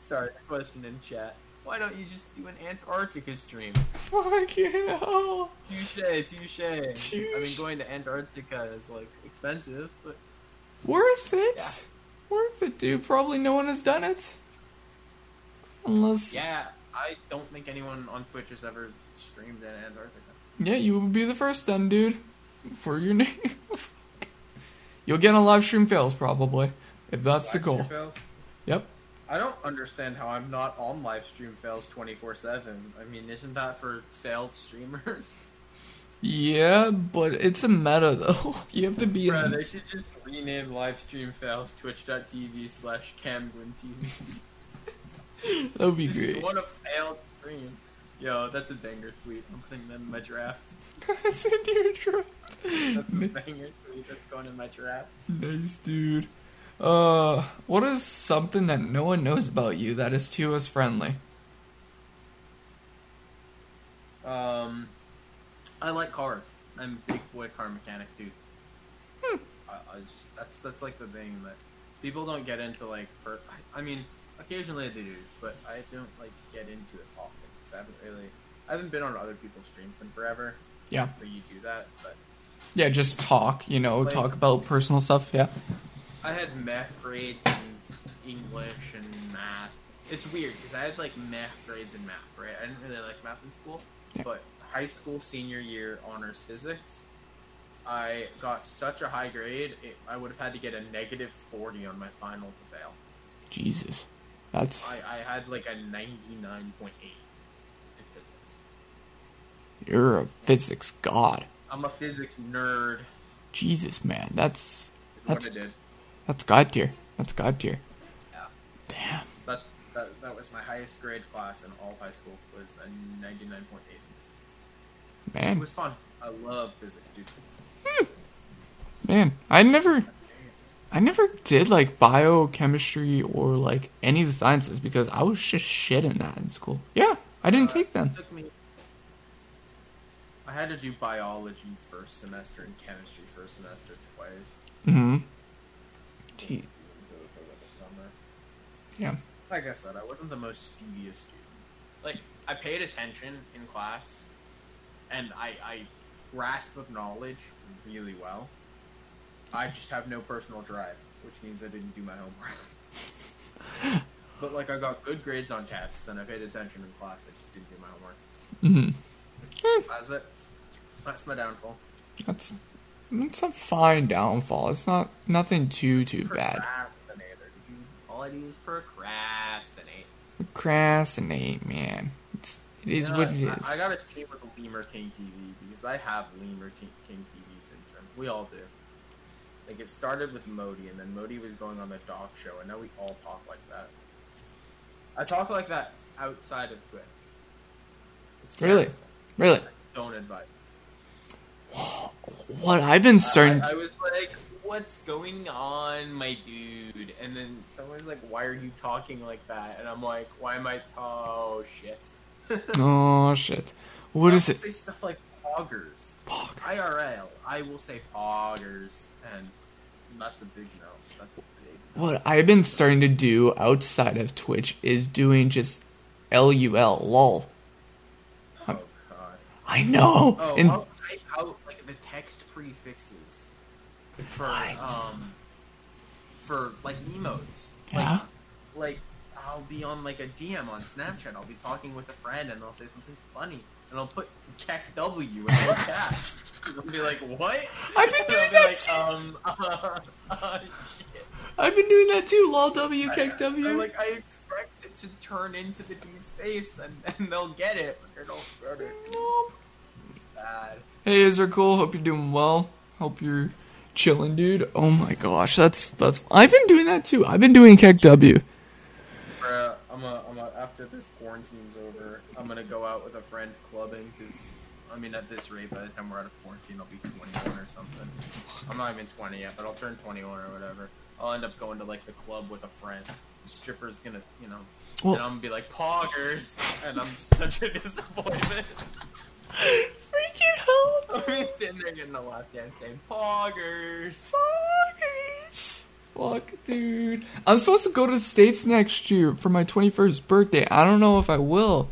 B: Sorry, question in chat. Why don't you just do an Antarctica stream? <laughs>
A: Fucking hell.
B: Touche, touche. I mean, going to Antarctica is like expensive, but
A: Worth it.
B: Yeah.
A: Worth it, dude. Probably no one has done it. Unless
B: yeah, I don't think anyone on Twitch has ever streamed in Antarctica.
A: Yeah, you would be the first then, dude. For your name. <laughs> You'll get on live stream fails probably. If that's the goal. Yep.
B: I don't understand how I'm not on live stream fails 24 7. I mean, isn't that for failed streamers?
A: Yeah, but it's a meta <laughs> though. You have to be
B: Bruh,
A: in
B: they should just rename live stream fails twitch.tv slash camgwin TV. <laughs> <laughs>
A: that would be
B: Just
A: great.
B: What a failed stream. Yo, that's a banger tweet. I'm putting them in my draft. <laughs>
A: That's in your draft.
B: That's a banger tweet that's going in my draft.
A: nice, dude. Uh, what is something that no one knows about you that is TOS friendly?
B: Um, I like cars. I'm a big boy car mechanic, dude.
A: Hmm.
B: I, I just that's that's like the thing that people don't get into. Like, per, I, I mean, occasionally they do, but I don't like get into it often. 'cause I haven't really, I haven't been on other people's streams in forever.
A: Yeah.
B: Where you do that, but
A: Yeah, just talk. You know,
B: Like-
A: talk about personal stuff. Yeah.
B: I had math grades in English and math. It's weird because I had like math grades in math, right? I didn't really like math in school,
A: Yeah.
B: but high school senior year honors physics, I got such a high grade, it, I would have had to get a negative 40 on my final to fail.
A: Jesus, that's
B: I, I had like a 99.8 in physics.
A: you're a physics god.
B: I'm a physics nerd,
A: Jesus, man, that's
B: what
A: That's-
B: I did.
A: that's god tier. That's god tier.
B: Yeah.
A: Damn.
B: That's, that, that was my highest grade class in all of high school, was a 99.8.
A: Man, It
B: was fun. I love physics, dude. Hmm.
A: man, I never, I never did like biochemistry or like any of the sciences because I was just shit in that in school. Yeah, I didn't
B: Uh,
A: take them.
B: me. I had to do biology first semester and chemistry first semester twice. Mm-hmm.
A: Gee. Yeah.
B: Like I said, I wasn't the most studious student. Like I paid attention in class, and I, I grasp of knowledge really well. I just have no personal drive, which means I didn't do my homework. <laughs> but like I got good grades on tests, and I paid attention in class. I just didn't do my homework.
A: Mm-hmm.
B: That's it. That's my downfall.
A: That's it's a fine downfall. It's not nothing too too bad.
B: Procrastinator. All I do is procrastinate.
A: Procrastinate, man. It's, it is
B: You know,
A: what
B: I-
A: it is.
B: I, I gotta cheat with Lemur King TV because I have Lemur King, King TV syndrome. We all do. Like it started with Modi, and then Modi was going on the dog show, and now we all talk like that. I talk like that outside of Twitch. It's
A: Really?
B: terrible.
A: Really,
B: Don't advise.
A: what I've been starting.
B: I, I was like, "What's going on, my dude?" And then someone's like, "Why are you talking like that?" And I'm like, "Why am I talking? oh shit." <laughs>
A: oh shit! What
B: I
A: is it?
B: Say stuff like poggers.
A: Poggers.
B: IRL. I will say poggers, and that's a big no. That's a big. No.
A: What I've been starting to do outside of Twitch is doing just LUL lol.
B: Oh god.
A: I know.
B: Oh,
A: and
B: I'll type out like the text prefixes for
A: What?
B: um for like emotes.
A: yeah.
B: Like, like I'll be on like a DM on Snapchat. I'll be talking with a friend, and they'll say something funny, and I'll put keck W in all caps. I'll be like, "What?"
A: I've been doing that
B: like,
A: too.
B: Um, uh, <laughs> uh, shit.
A: I've been doing that too. Lol W kick
B: I,
A: W.
B: like I expect it to turn into the dude's face, and, <laughs> and they'll get it, but they don't get it. It's bad.
A: Hey, is there cool? Hope you're doing well. Hope you're chilling, dude. Oh my gosh, that's that's. I've been doing that too. I've been doing kick W.
B: Bruh, I'm a, I'm a, after this quarantine's over, I'm gonna go out with a friend clubbing because, I mean, at this rate, by the time we're out of quarantine, I'll be 21 or something. I'm not even 20 yet, but I'll turn 21 or whatever. I'll end up going to like the club with a friend. The stripper's gonna, you know,
A: Well-
B: and I'm gonna be like poggers, and I'm <laughs> such a disappointment.
A: Freaking hell! <laughs>
B: I'm just sitting there getting a lap dance saying poggers.
A: Poggers. Fuck, dude. I'm supposed to go to the States next year for my 21st birthday. I don't know if I will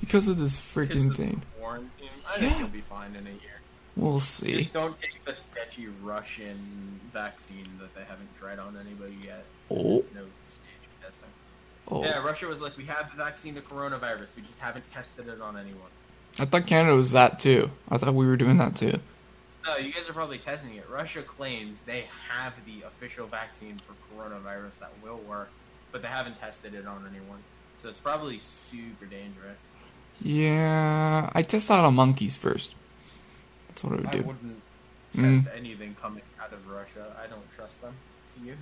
A: because of this freaking thing.
B: Quarantine. I think you'll be fine in a year.
A: We'll see.
B: Just don't take the sketchy Russian vaccine that they haven't tried on anybody yet.
A: Oh.
B: No stage testing.
A: Oh,
B: Yeah, Russia was like, we have the vaccine to coronavirus, we just haven't tested it on anyone.
A: I thought Canada was that too. I thought we were doing that too.
B: No, you guys are probably testing it. Russia claims they have the official vaccine for coronavirus that will work, but they haven't tested it on anyone. So it's probably super dangerous.
A: Yeah, I test out on monkeys first. That's what I would
B: I
A: do.
B: I wouldn't
A: Mm.
B: test anything coming out of Russia. I don't trust them. <laughs> You?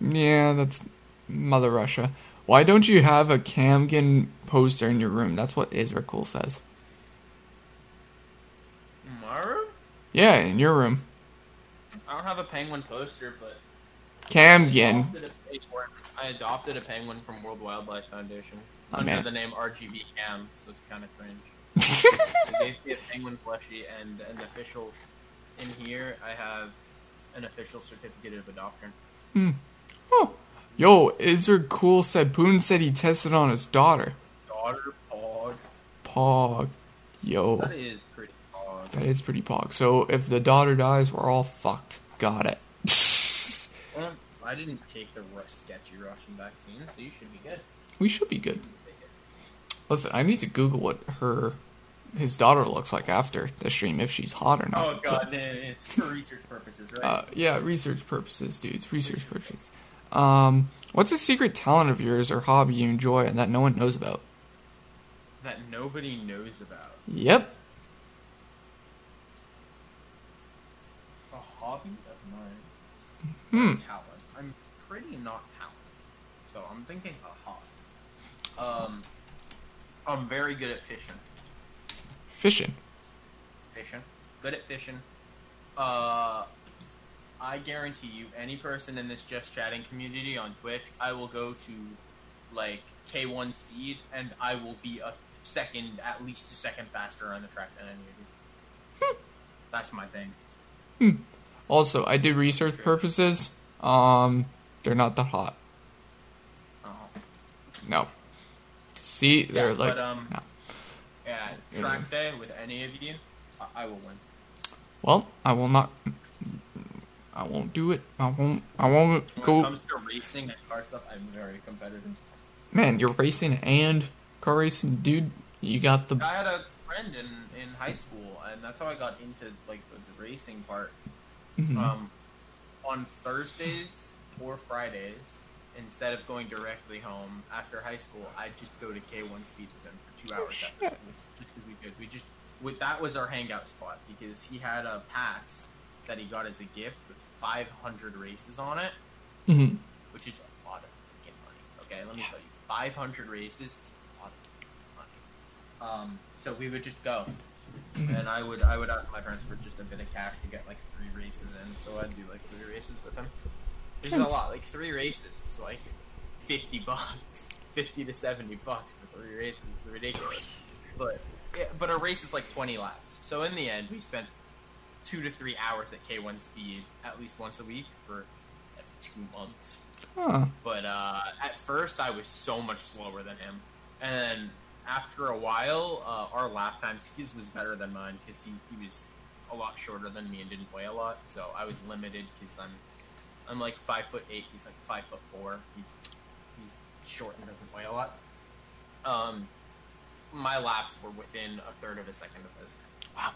A: Yeah, that's Mother Russia. Why don't you have a Camgen poster in your room? That's what Israel says.
B: Maru?
A: Yeah, in your room.
B: I don't have a penguin poster, but I
A: Camgen.
B: adopted a penguin- I adopted a penguin from World Wildlife Foundation under
A: man.
B: the name RGB Cam, so it's kind of cringe. <laughs> they gave a penguin plushie and an official. In here, I have an official certificate of adoption.
A: oh. Yo, Israel Cool said Putin said he tested on his daughter.
B: Daughter pog.
A: Pog. Yo.
B: That is pretty pog.
A: That is pretty pog. So if the daughter dies, we're all fucked. Got it. <laughs>
B: Well, I didn't take the sketchy Russian vaccine, so you should be good.
A: we should be good. Listen, I need to Google what her his daughter looks like after the stream if she's hot or not.
B: Oh god, nah, nah, for research purposes, right?
A: Uh, yeah, research purposes, dudes. Research purposes. Um, what's a secret talent of yours or hobby you enjoy and that no one knows about?
B: that nobody knows about.
A: Yep.
B: A hobby of mine.
A: Hmm.
B: Talent. I'm pretty not talent. So I'm thinking a hobby. Um, I'm very good at fishing.
A: Fishing.
B: Fishing. Good at fishing. Uh, I guarantee you, any person in this just chatting community on Twitch, I will go to like K1 speed, and I will be a second, at least a second faster on the track than any of you. That's my thing. Hmm.
A: Also, I did research purposes. Um, they're not that hot.
B: Oh.
A: No. See, they're
B: Yeah,
A: like.
B: but, um,
A: no.
B: Yeah, track day with any of you, I, I will win.
A: Well, I will not. I won't do it. I won't. I won't
B: When it comes to racing and car stuff, I'm very competitive.
A: Man, you're racing and car racing, dude. You got the.
B: I had a friend in, in high school, and that's how I got into like the, the racing part.
A: Mhm.
B: Um, on Thursdays or Fridays, instead of going directly home after high school, I'd just go to K1 Speed with him for two hours after
A: shit.
B: school, just because we could. We just that was our hangout spot because he had a pass that he got as a gift with 500 races on it,
A: Mhm.
B: which is a lot of freaking money. Okay, let me tell you, 500 races is a lot of money. Um, so we would just go, and I would I would ask my parents for just a bit of cash to get like three races in. So I'd do like three races with him. Is a lot, like three races. It's like 50 <laughs> bucks, 50 to 70 bucks for three races. It's ridiculous. But yeah, but a race is like 20 laps. So in the end, we spent two to three hours at K1 speed at least once a week for like two months.
A: Huh.
B: But uh, at first, I was so much slower than him, and after a while, uh, our lap times his was better than mine because he, he was a lot shorter than me and didn't weigh a lot. So I was limited because I'm I'm like five foot eight. He's like five foot four. He, he's short and doesn't weigh a lot. Um, my laps were within a third of a second of his.
A: Wow.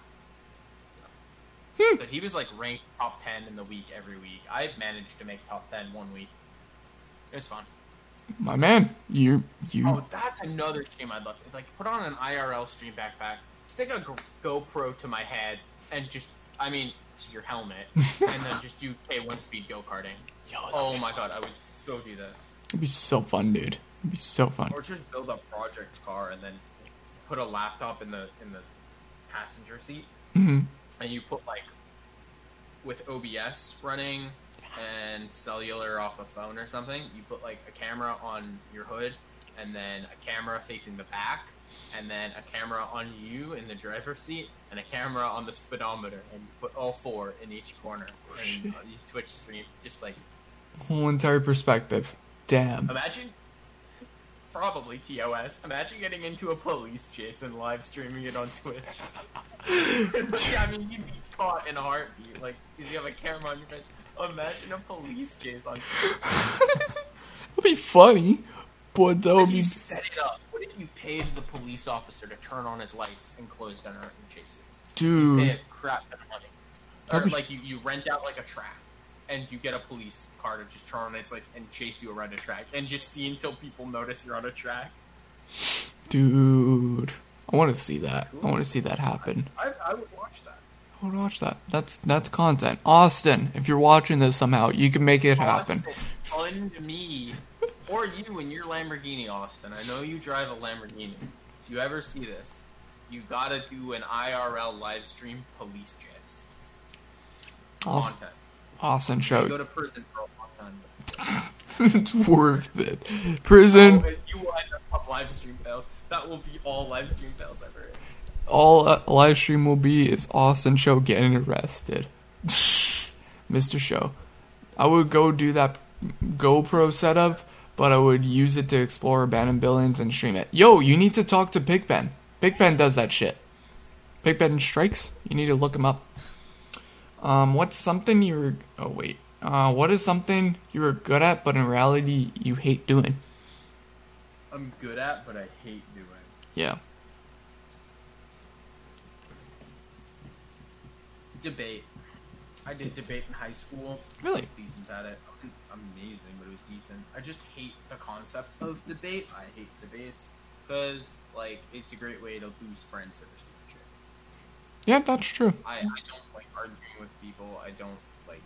B: So he was like ranked top ten in the week every week. I've managed to make top ten one week. It was fun.
A: My man, you you.
B: Oh, that's another stream I'd love to like put on an IRL stream backpack, stick a GoPro to my head, and just I mean to your helmet, <laughs> and then just do K1 speed go karting. Oh my
A: fun.
B: god, I would so do that.
A: It'd be so fun, dude. It'd be so fun.
B: Or just build a project car and then put a laptop in the in the passenger seat,
A: hmm
B: and you put like with OBS running and cellular off a phone or something, you put like a camera on your hood and then a camera facing the back and then a camera on you in the driver's seat and a camera on the speedometer and you put all four in each corner and uh, you Twitch stream just like
A: Whole entire perspective. Damn.
B: imagine probably TOS imagine getting into a police chase and live streaming it on Twitch <laughs> yeah, I mean, you'd be caught in a heartbeat, like, because you have a camera on your face. Imagine a police chase on. <laughs>
A: It'd be funny, but that
B: What
A: would
B: if you
A: be
B: set it up? What if you paid the police officer to turn on his lights and close down and chase you? Pay
A: dude.
B: a crap ton of money. Or,
A: be-
B: like, you, you rent out, like, a track, and you get a police car to just turn on its lights and chase you around a track, and just see until people notice you're on a track.
A: Dude, I want to see that. I want to see that happen.
B: I, I would watch that.
A: I would watch that. That's that's content. Austin, if you're watching this somehow, you can make it happen.
B: Austin, Fund me. Or you in your Lamborghini, Austin. I know you drive a Lamborghini. If you ever see this, you gotta do an IRL live stream police chase.
A: Austin,
B: Content.
A: Austin
B: You
A: show.
B: go to prison for a long time. <laughs>
A: it's worth it. Prison.
B: Oh, and you will end up live stream fails. That will be all live stream fails ever.
A: All a live stream will be is Austin show getting arrested. <laughs> Mr. Show. I would go do that GoPro setup, but I would use it to explore abandoned buildings and stream it. Yo, you need to talk to Pigpen. Pigpen does that shit. Pigpen strikes. You need to look him up. Um, what's something you're? Oh wait. Uh, what is something you were good at, but in reality you hate doing?
B: I'm good at, but I hate doing.
A: Yeah.
B: Debate. I did debate in high school.
A: Really?
B: I was decent at it. I wasn't amazing, but it was decent. I just hate the concept of debate. I hate debates because, like, it's a great way to lose friends over stupid shit.
A: Yeah, that's true.
B: I, I don't like arguing with people. I don't like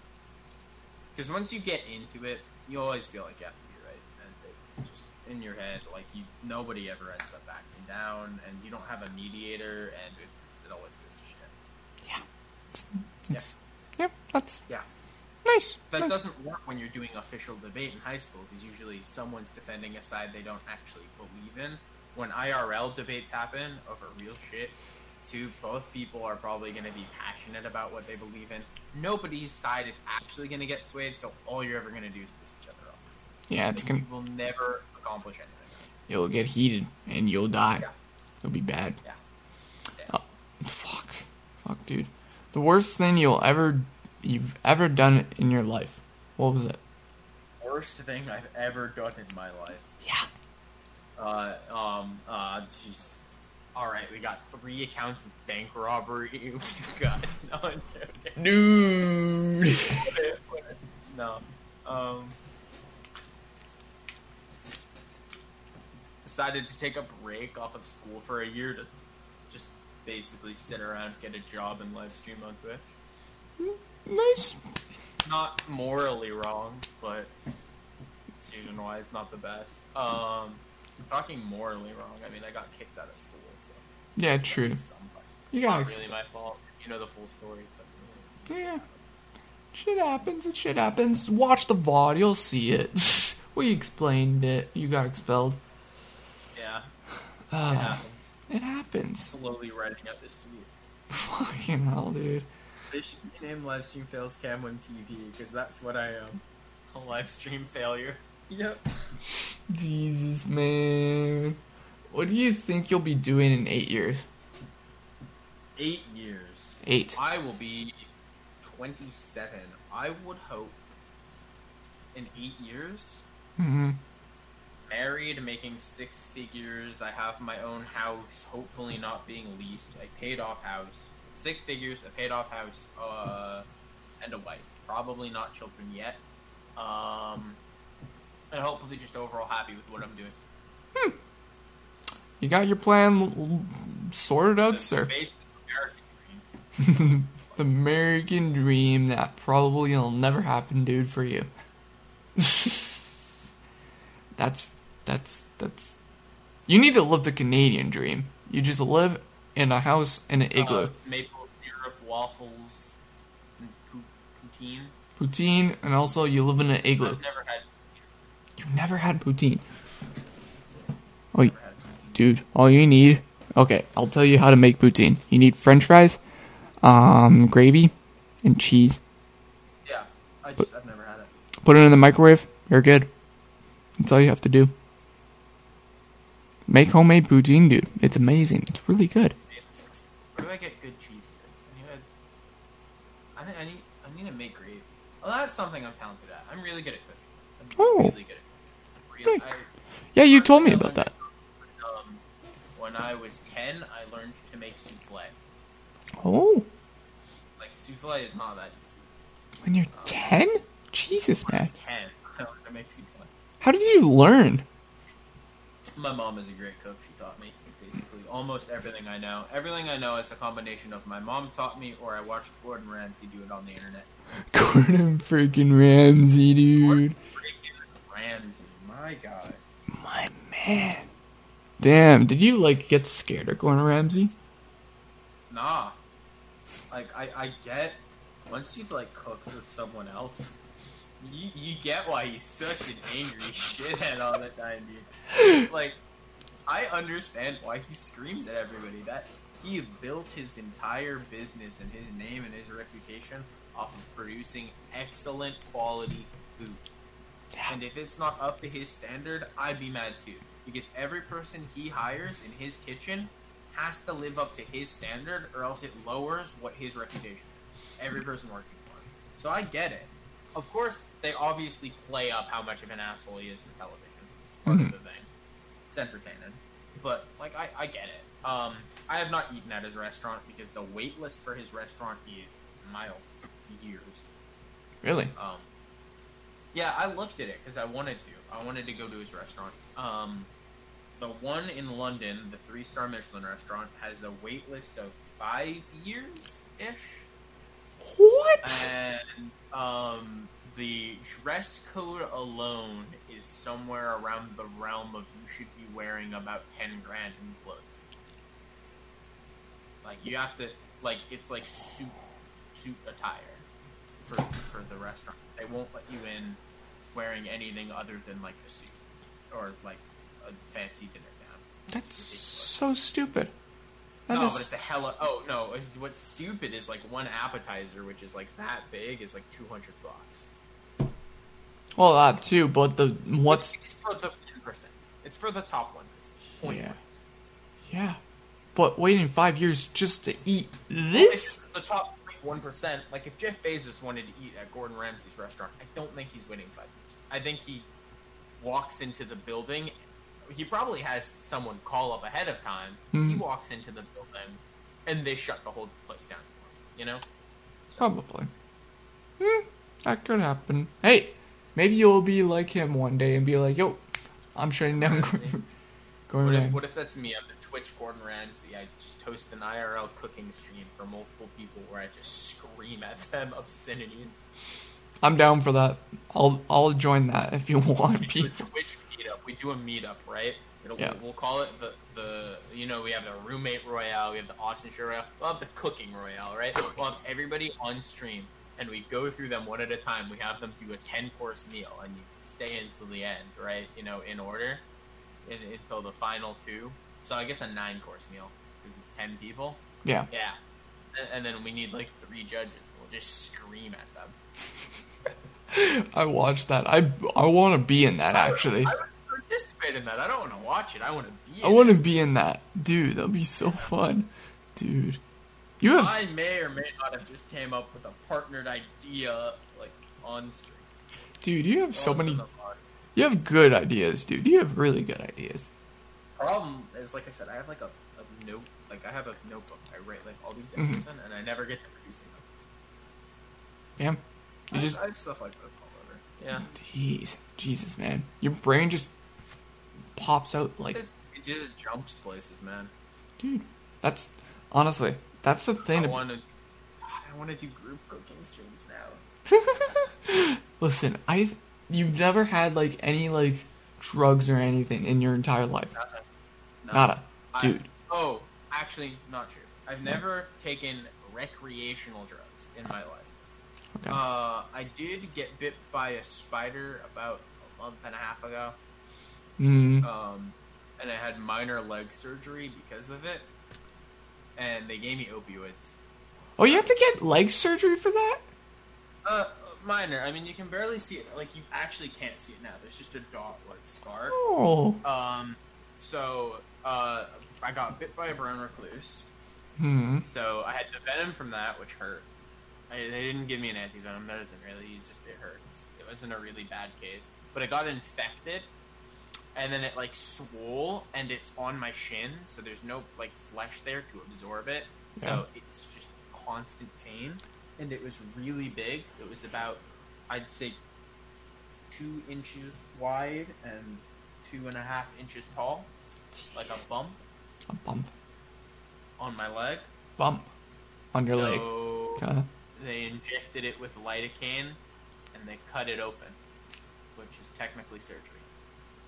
B: because once you get into it, you always feel like you have to be right, and it's just in your head, like you nobody ever ends up backing down, and you don't have a mediator, and it, it always goes to shit.
A: It's, yeah, that's
B: Yeah.
A: Nice.
B: That
A: nice.
B: doesn't work when you're doing official debate in high school because usually someone's defending a side they don't actually believe in. When IRL debates happen over real shit, two both people are probably going to be passionate about what they believe in. Nobody's side is actually going to get swayed, so all you're ever going to do is piss each other off.
A: Yeah, it's gonna.
B: you will never accomplish anything.
A: You'll get heated and you'll die.
B: Yeah.
A: It'll be bad.
B: Yeah. Yeah.
A: Oh, fuck, fuck, dude. The worst thing you'll ever, you've ever done in your life. What was it?
B: Worst thing I've ever done in my life.
A: Yeah.
B: Uh, um, uh, jeez. All right, we got three accounts of bank robbery. <laughs> We've got no,
A: Dude. <laughs>
B: no. Um, decided to take a break off of school for a year to basically sit around, get a job, and live stream on Twitch.
A: nice.
B: Not morally wrong, but season wise, not the best. Um, talking morally wrong, I mean, I got kicked out of school, so
A: Yeah, true. You
B: Not
A: gotta.
B: really my fault. You know the full story, but
A: Yeah. Shit happens. It shit happens. Watch the VOD. You'll see it. <laughs> we explained it. You got expelled.
B: yeah, <sighs>
A: Uh,
B: happens.
A: It happens.
B: Slowly writing up this tweet.
A: Fucking hell, dude.
B: They should name livestream fails cam on TV because that's what I am. A live stream failure. Yep.
A: Jesus, man. What do you think you'll be doing in eight years?
B: Eight years.
A: Eight.
B: I will be 27. I would hope in eight years,
A: Mm-hmm.
B: Married, making six figures. I have my own house, hopefully not being leased. A paid off house. Six figures, a paid off house, uh, and a wife. Probably not children yet. Um, and hopefully just overall happy with what I'm doing. Hmm.
A: You got your plan sorted out,
B: The
A: sir.
B: basic American dream. <laughs>
A: the American dream that probably will never happen, dude, for you. <laughs> that's that's that's. You need to live the Canadian dream. You just live in a house in an igloo,
B: Uh, maple syrup waffles, and poutine.
A: poutine, and also you live in an igloo.
B: I've never had.
A: You never had poutine,
B: Never had poutine.
A: dude. All you need. Okay, I'll tell you how to make poutine. You need French fries, um, gravy, and cheese.
B: Yeah, I just, I've never had it.
A: Put it in the microwave. You're good. That's all you have to do. Make homemade poutine, dude. It's amazing. It's really good.
B: Where do I get good cheese curds? I need, I need, I need, I need to make gravy. Well, that's something I'm talented at. I'm really good at cooking. I'm
A: Oh.
B: really good at cooking.
A: Thank-
B: I,
A: Yeah, you told me about that.
B: Um, when I was 10, I learned to make souffle.
A: Oh,
B: Like, souffle is not that easy.
A: when you're ten? Jesus,
B: When I
A: man.
B: was 10, <laughs> I learned to make souffle.
A: How did you learn?
B: My mom is a great cook. She taught me basically almost everything I know. Everything I know is a combination of my mom taught me or I watched Gordon Ramsay do it on the internet. <laughs>
A: Gordon freaking Ramsay, dude.
B: Gordon freaking Ramsay, my god.
A: My man. Damn, did you like get scared of Gordon Ramsay?
B: Nah. Like I, I get once you've like cooked with someone else, you you get why he's such an angry <laughs> shithead all the time, dude. Like I understand why he screams at everybody. That he built his entire business and his name and his reputation off of producing excellent quality food. And if it's not up to his standard, I'd be mad too. Because every person he hires in his kitchen has to live up to his standard, or else it lowers what his reputation is. Every person working for him. So I get it. Of course, they obviously play up how much of an asshole he is for television. It's part
A: Mhm.
B: of the thing. It's entertaining. But, like, I, I get it. Um, I have not eaten at his restaurant because the wait list for his restaurant is miles. It's years.
A: Really?
B: Um, yeah, I looked at it because I wanted to. I wanted to go to his restaurant. Um, the one in London, the three star Michelin restaurant, has a wait list of five years ish.
A: What?
B: And um, the dress code alone is somewhere around the realm of you should be wearing about 10 grand in clothes. Like, you have to, like, it's like suit, suit attire. for for the restaurant. They won't let you in wearing anything other than like a suit or like a fancy dinner gown.
A: That's so stupid. That
B: no,
A: is-
B: but it's a hella. Oh no! What's stupid is like one appetizer, which is like that big, is like two hundred bucks.
A: Well, that too, but the what's
B: It's for the ten percent. It's for the top one percent.
A: Yeah. yeah, but waiting five years just to eat this?
B: The top one percent. Like if Jeff Bezos wanted to eat at Gordon Ramsay's restaurant, I don't think he's waiting five years. I think he walks into the building. He probably has someone call up ahead of time. He
A: Mhm.
B: walks into the building, and they shut the whole place down for him. You know.
A: Probably. Hmm, that could happen. Hey, maybe you'll be like him one day and be like, "Yo, I'm shutting down Gordon <laughs> Gordon
B: What if,
A: Ramsay."
B: what if that's me? I'm the Twitch Gordon Ramsay. I just host an IRL cooking stream for multiple people where I just scream at them <laughs> obscenities.
A: I'm down for that. I'll I'll join that if you <laughs> want
B: We do a. Twitch meetup. We do a meetup, right? It'll,
A: Yeah.
B: We'll call it the, the you know we have the roommate royale, we have the Austin Show royale, we'll have the cooking royale, right? We'll have everybody on stream, and we go through them one at a time. We have them do a ten course meal, and you stay until the end, right? You know, in order, in, until the final two. So I guess a nine course meal because it's ten people.
A: Yeah.
B: Yeah, and, and then we need like three judges. We'll just scream at them. <laughs>
A: I watched that. I I want to be in that actually.
B: I participate in that. I don't want to watch it. I want to be.
A: I want to be in that, dude. That'd be so fun, dude. You have
B: I
A: s-
B: may or may not have just came up with a partnered idea, like on stream.
A: dude. You have so
B: Once in
A: many. You have good ideas, dude. You have really good ideas.
B: Problem is, like I said, I have like a, a note, like I have a notebook. I write like all these
A: Mhm.
B: entries in, and I never get to producing them.
A: Yeah.
B: I,
A: You just
B: I have stuff like this all over. Yeah,
A: Jeez, Jesus, man, your brain just pops out like,
B: it, it just jumps places, man.
A: dude. That's honestly, that's the thing.
B: I want to, I want to do group cooking streams now. <laughs>
A: Listen, I, you've never had like any like drugs or anything in your entire life.
B: No.
A: Nada,
B: I-
A: dude.
B: oh, actually, not true. I've never taken recreational drugs in my life.
A: Okay.
B: Uh, I did get bit by a spider about a month and a half ago,
A: Mm,
B: um, and I had minor leg surgery because of it. And they gave me opioids.
A: oh, you have to get leg surgery for that?
B: Uh, minor. I mean, you can barely see it. Like you actually can't see it now. There's just a dot like scar.
A: Oh.
B: Um, so uh, I got bit by a brown recluse.
A: Hmm.
B: So I had the venom from that, which hurt. I, they didn't give me an anti-venom medicine, really. It just it hurts. It wasn't a really bad case, but it got infected, and then it like swole, and it's on my shin, so there's no like flesh there to absorb it.
A: Yeah.
B: So it's just constant pain, and it was really big. It was about, I'd say, two inches wide and two and a half inches tall, like a bump
A: A bump,
B: on my leg.
A: bump on your leg.
B: so
A: Okay.
B: they injected it with lidocaine and they cut it open, which is technically surgery.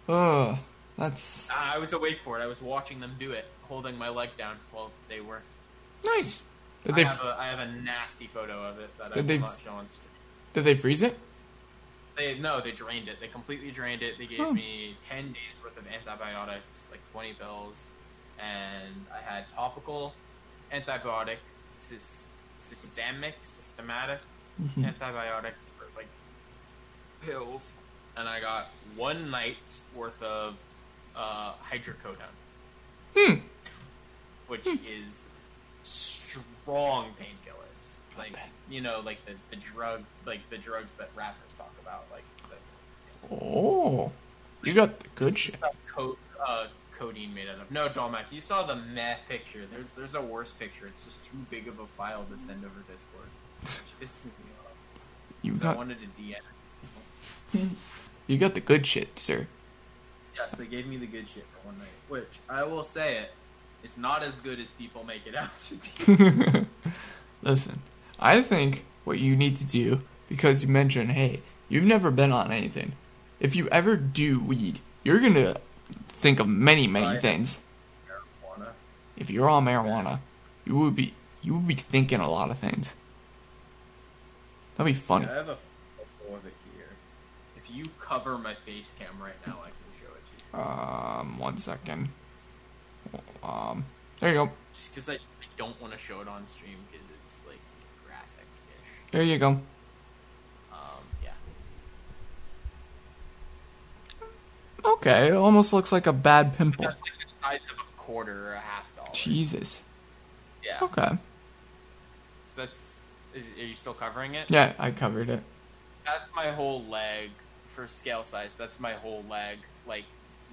A: Ugh. That's
B: Ah, I was awake for it. I was watching them do it, holding my leg down while they were.
A: nice. Did
B: I
A: they
B: have, a, I have a nasty photo of it that I
A: Did
B: will
A: they-
B: not show on screen.
A: did they freeze it?
B: They no, they drained it. They completely drained it. They gave
A: Oh.
B: me ten days worth of antibiotics, like twenty pills, and I had topical antibiotic, sys- systemic, systematic
A: Mhm.
B: antibiotics for like pills, and I got one night's worth of uh, hydrocodone,
A: Hmm.
B: which is strong painkillers. Like you know, like the, the drug, like the drugs that rappers talk about, like the,
A: Oh, you got the good shit.
B: co- uh, codeine made out of. No, Dolmac, you saw the meth picture. There's there's a worse picture. It's just too big of a file to send over Discord. Which pisses me off.
A: You
B: 'Cause I wanted to DM.
A: You got the good shit, sir.
B: Yes, they gave me the good shit for one night. Which I will say it, it is not as good as people make it out to be. <laughs>
A: Listen, I think what you need to do because you mentioned, hey, you've never been on anything. If you ever do weed, you're gonna think of many, many
B: Right.
A: things.
B: Marijuana.
A: If you're on marijuana, you would be you would be thinking a lot of things. That'd be funny.
B: I have a photo of it here. If you cover my face cam right now, I can show it to you.
A: Um, one second. Um, there you go.
B: Just because I, I don't want to show it on stream because it's like graphic-ish.
A: There you go.
B: Um, yeah.
A: Okay, it almost looks like a bad pimple.
B: That's like the size of a quarter or a half dollar.
A: Jesus.
B: Yeah.
A: Okay.
B: That's. Is, are you still covering it?
A: Yeah, I covered it.
B: That's my whole leg for scale size. That's my whole leg. Like,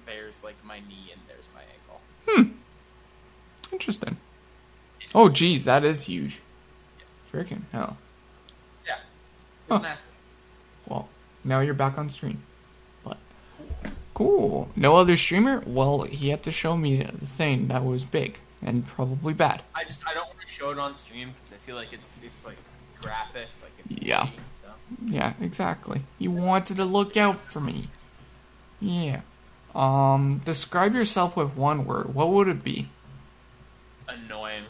B: there's like my knee and there's my ankle. Hmm.
A: Interesting. Oh, geez, that is huge. Freaking hell.
B: Yeah.
A: Huh. Well, now you're back on stream. But cool. No other streamer? Well, he had to show me the thing that was big and probably bad.
B: I just I don't want to show it on stream because I feel like it's it's like graphic, like it's
A: Yeah. Yeah, exactly. You wanted to look out for me. Yeah. Um, describe yourself with one word. What would it be?
B: Annoying.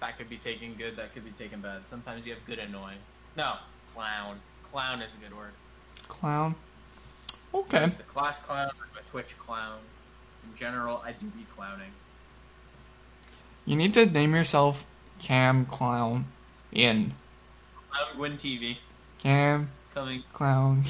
B: That could be taken good. That could be taken bad. Sometimes you have good annoying. No, clown. Clown is a good word.
A: Clown. Okay.
B: The class clown. There's my Twitch clown. In general, I do be clowning.
A: You need to name yourself Cam Clown in
B: I'm Gwyn TV.
A: Cam
B: Coming.
A: Clown.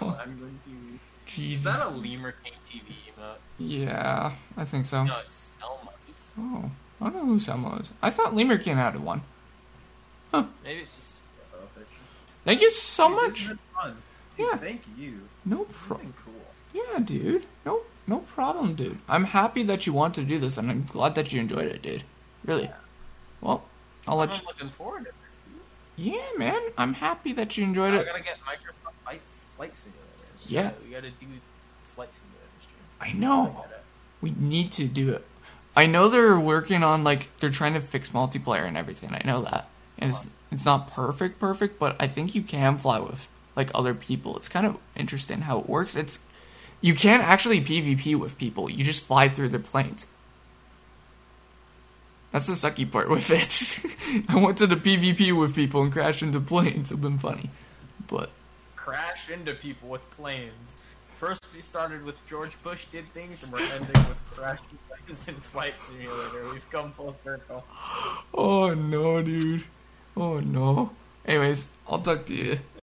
B: I'm Gwyn TV.
A: Jeez.
B: Is that a Lemur King TV emote?
A: Yeah, I think so.
B: No, it's Selma's.
A: Oh, I don't know who Selma is. I thought Lemurkin had one. Huh.
B: Maybe it's just a profile picture.
A: Thank you so
B: Dude,
A: much.
B: This has been fun.
A: Yeah.
B: Thank you.
A: No problem.
B: cool.
A: Yeah, dude. No, no problem, dude. I'm happy that you want to do this, and I'm glad that you enjoyed it, dude. Really. Well, I'll let
B: I'm
A: you.
B: looking forward to it.
A: Yeah, man. I'm happy that you enjoyed
B: I
A: it.
B: gotta get Microsoft Flight, flight Simulator.
A: Yeah.
B: We gotta do Flight Simulator.
A: I know. We need to do it. I know they're working on like they're trying to fix multiplayer and everything. I know that, and it's it's not perfect, perfect, but I think you can fly with like other people. It's kind of interesting how it works. It's you can't actually PvP with people. You just fly through their planes. That's the sucky part with it. <laughs> I went to the PvP with people and crashed into planes. It's been funny, but
B: Crash into people with planes. First, we started with George Bush did things, and we're ending with crashing planes in Flight Simulator. We've come full circle. <gasps>
A: oh no, dude. Oh no. Anyways, I'll talk to you.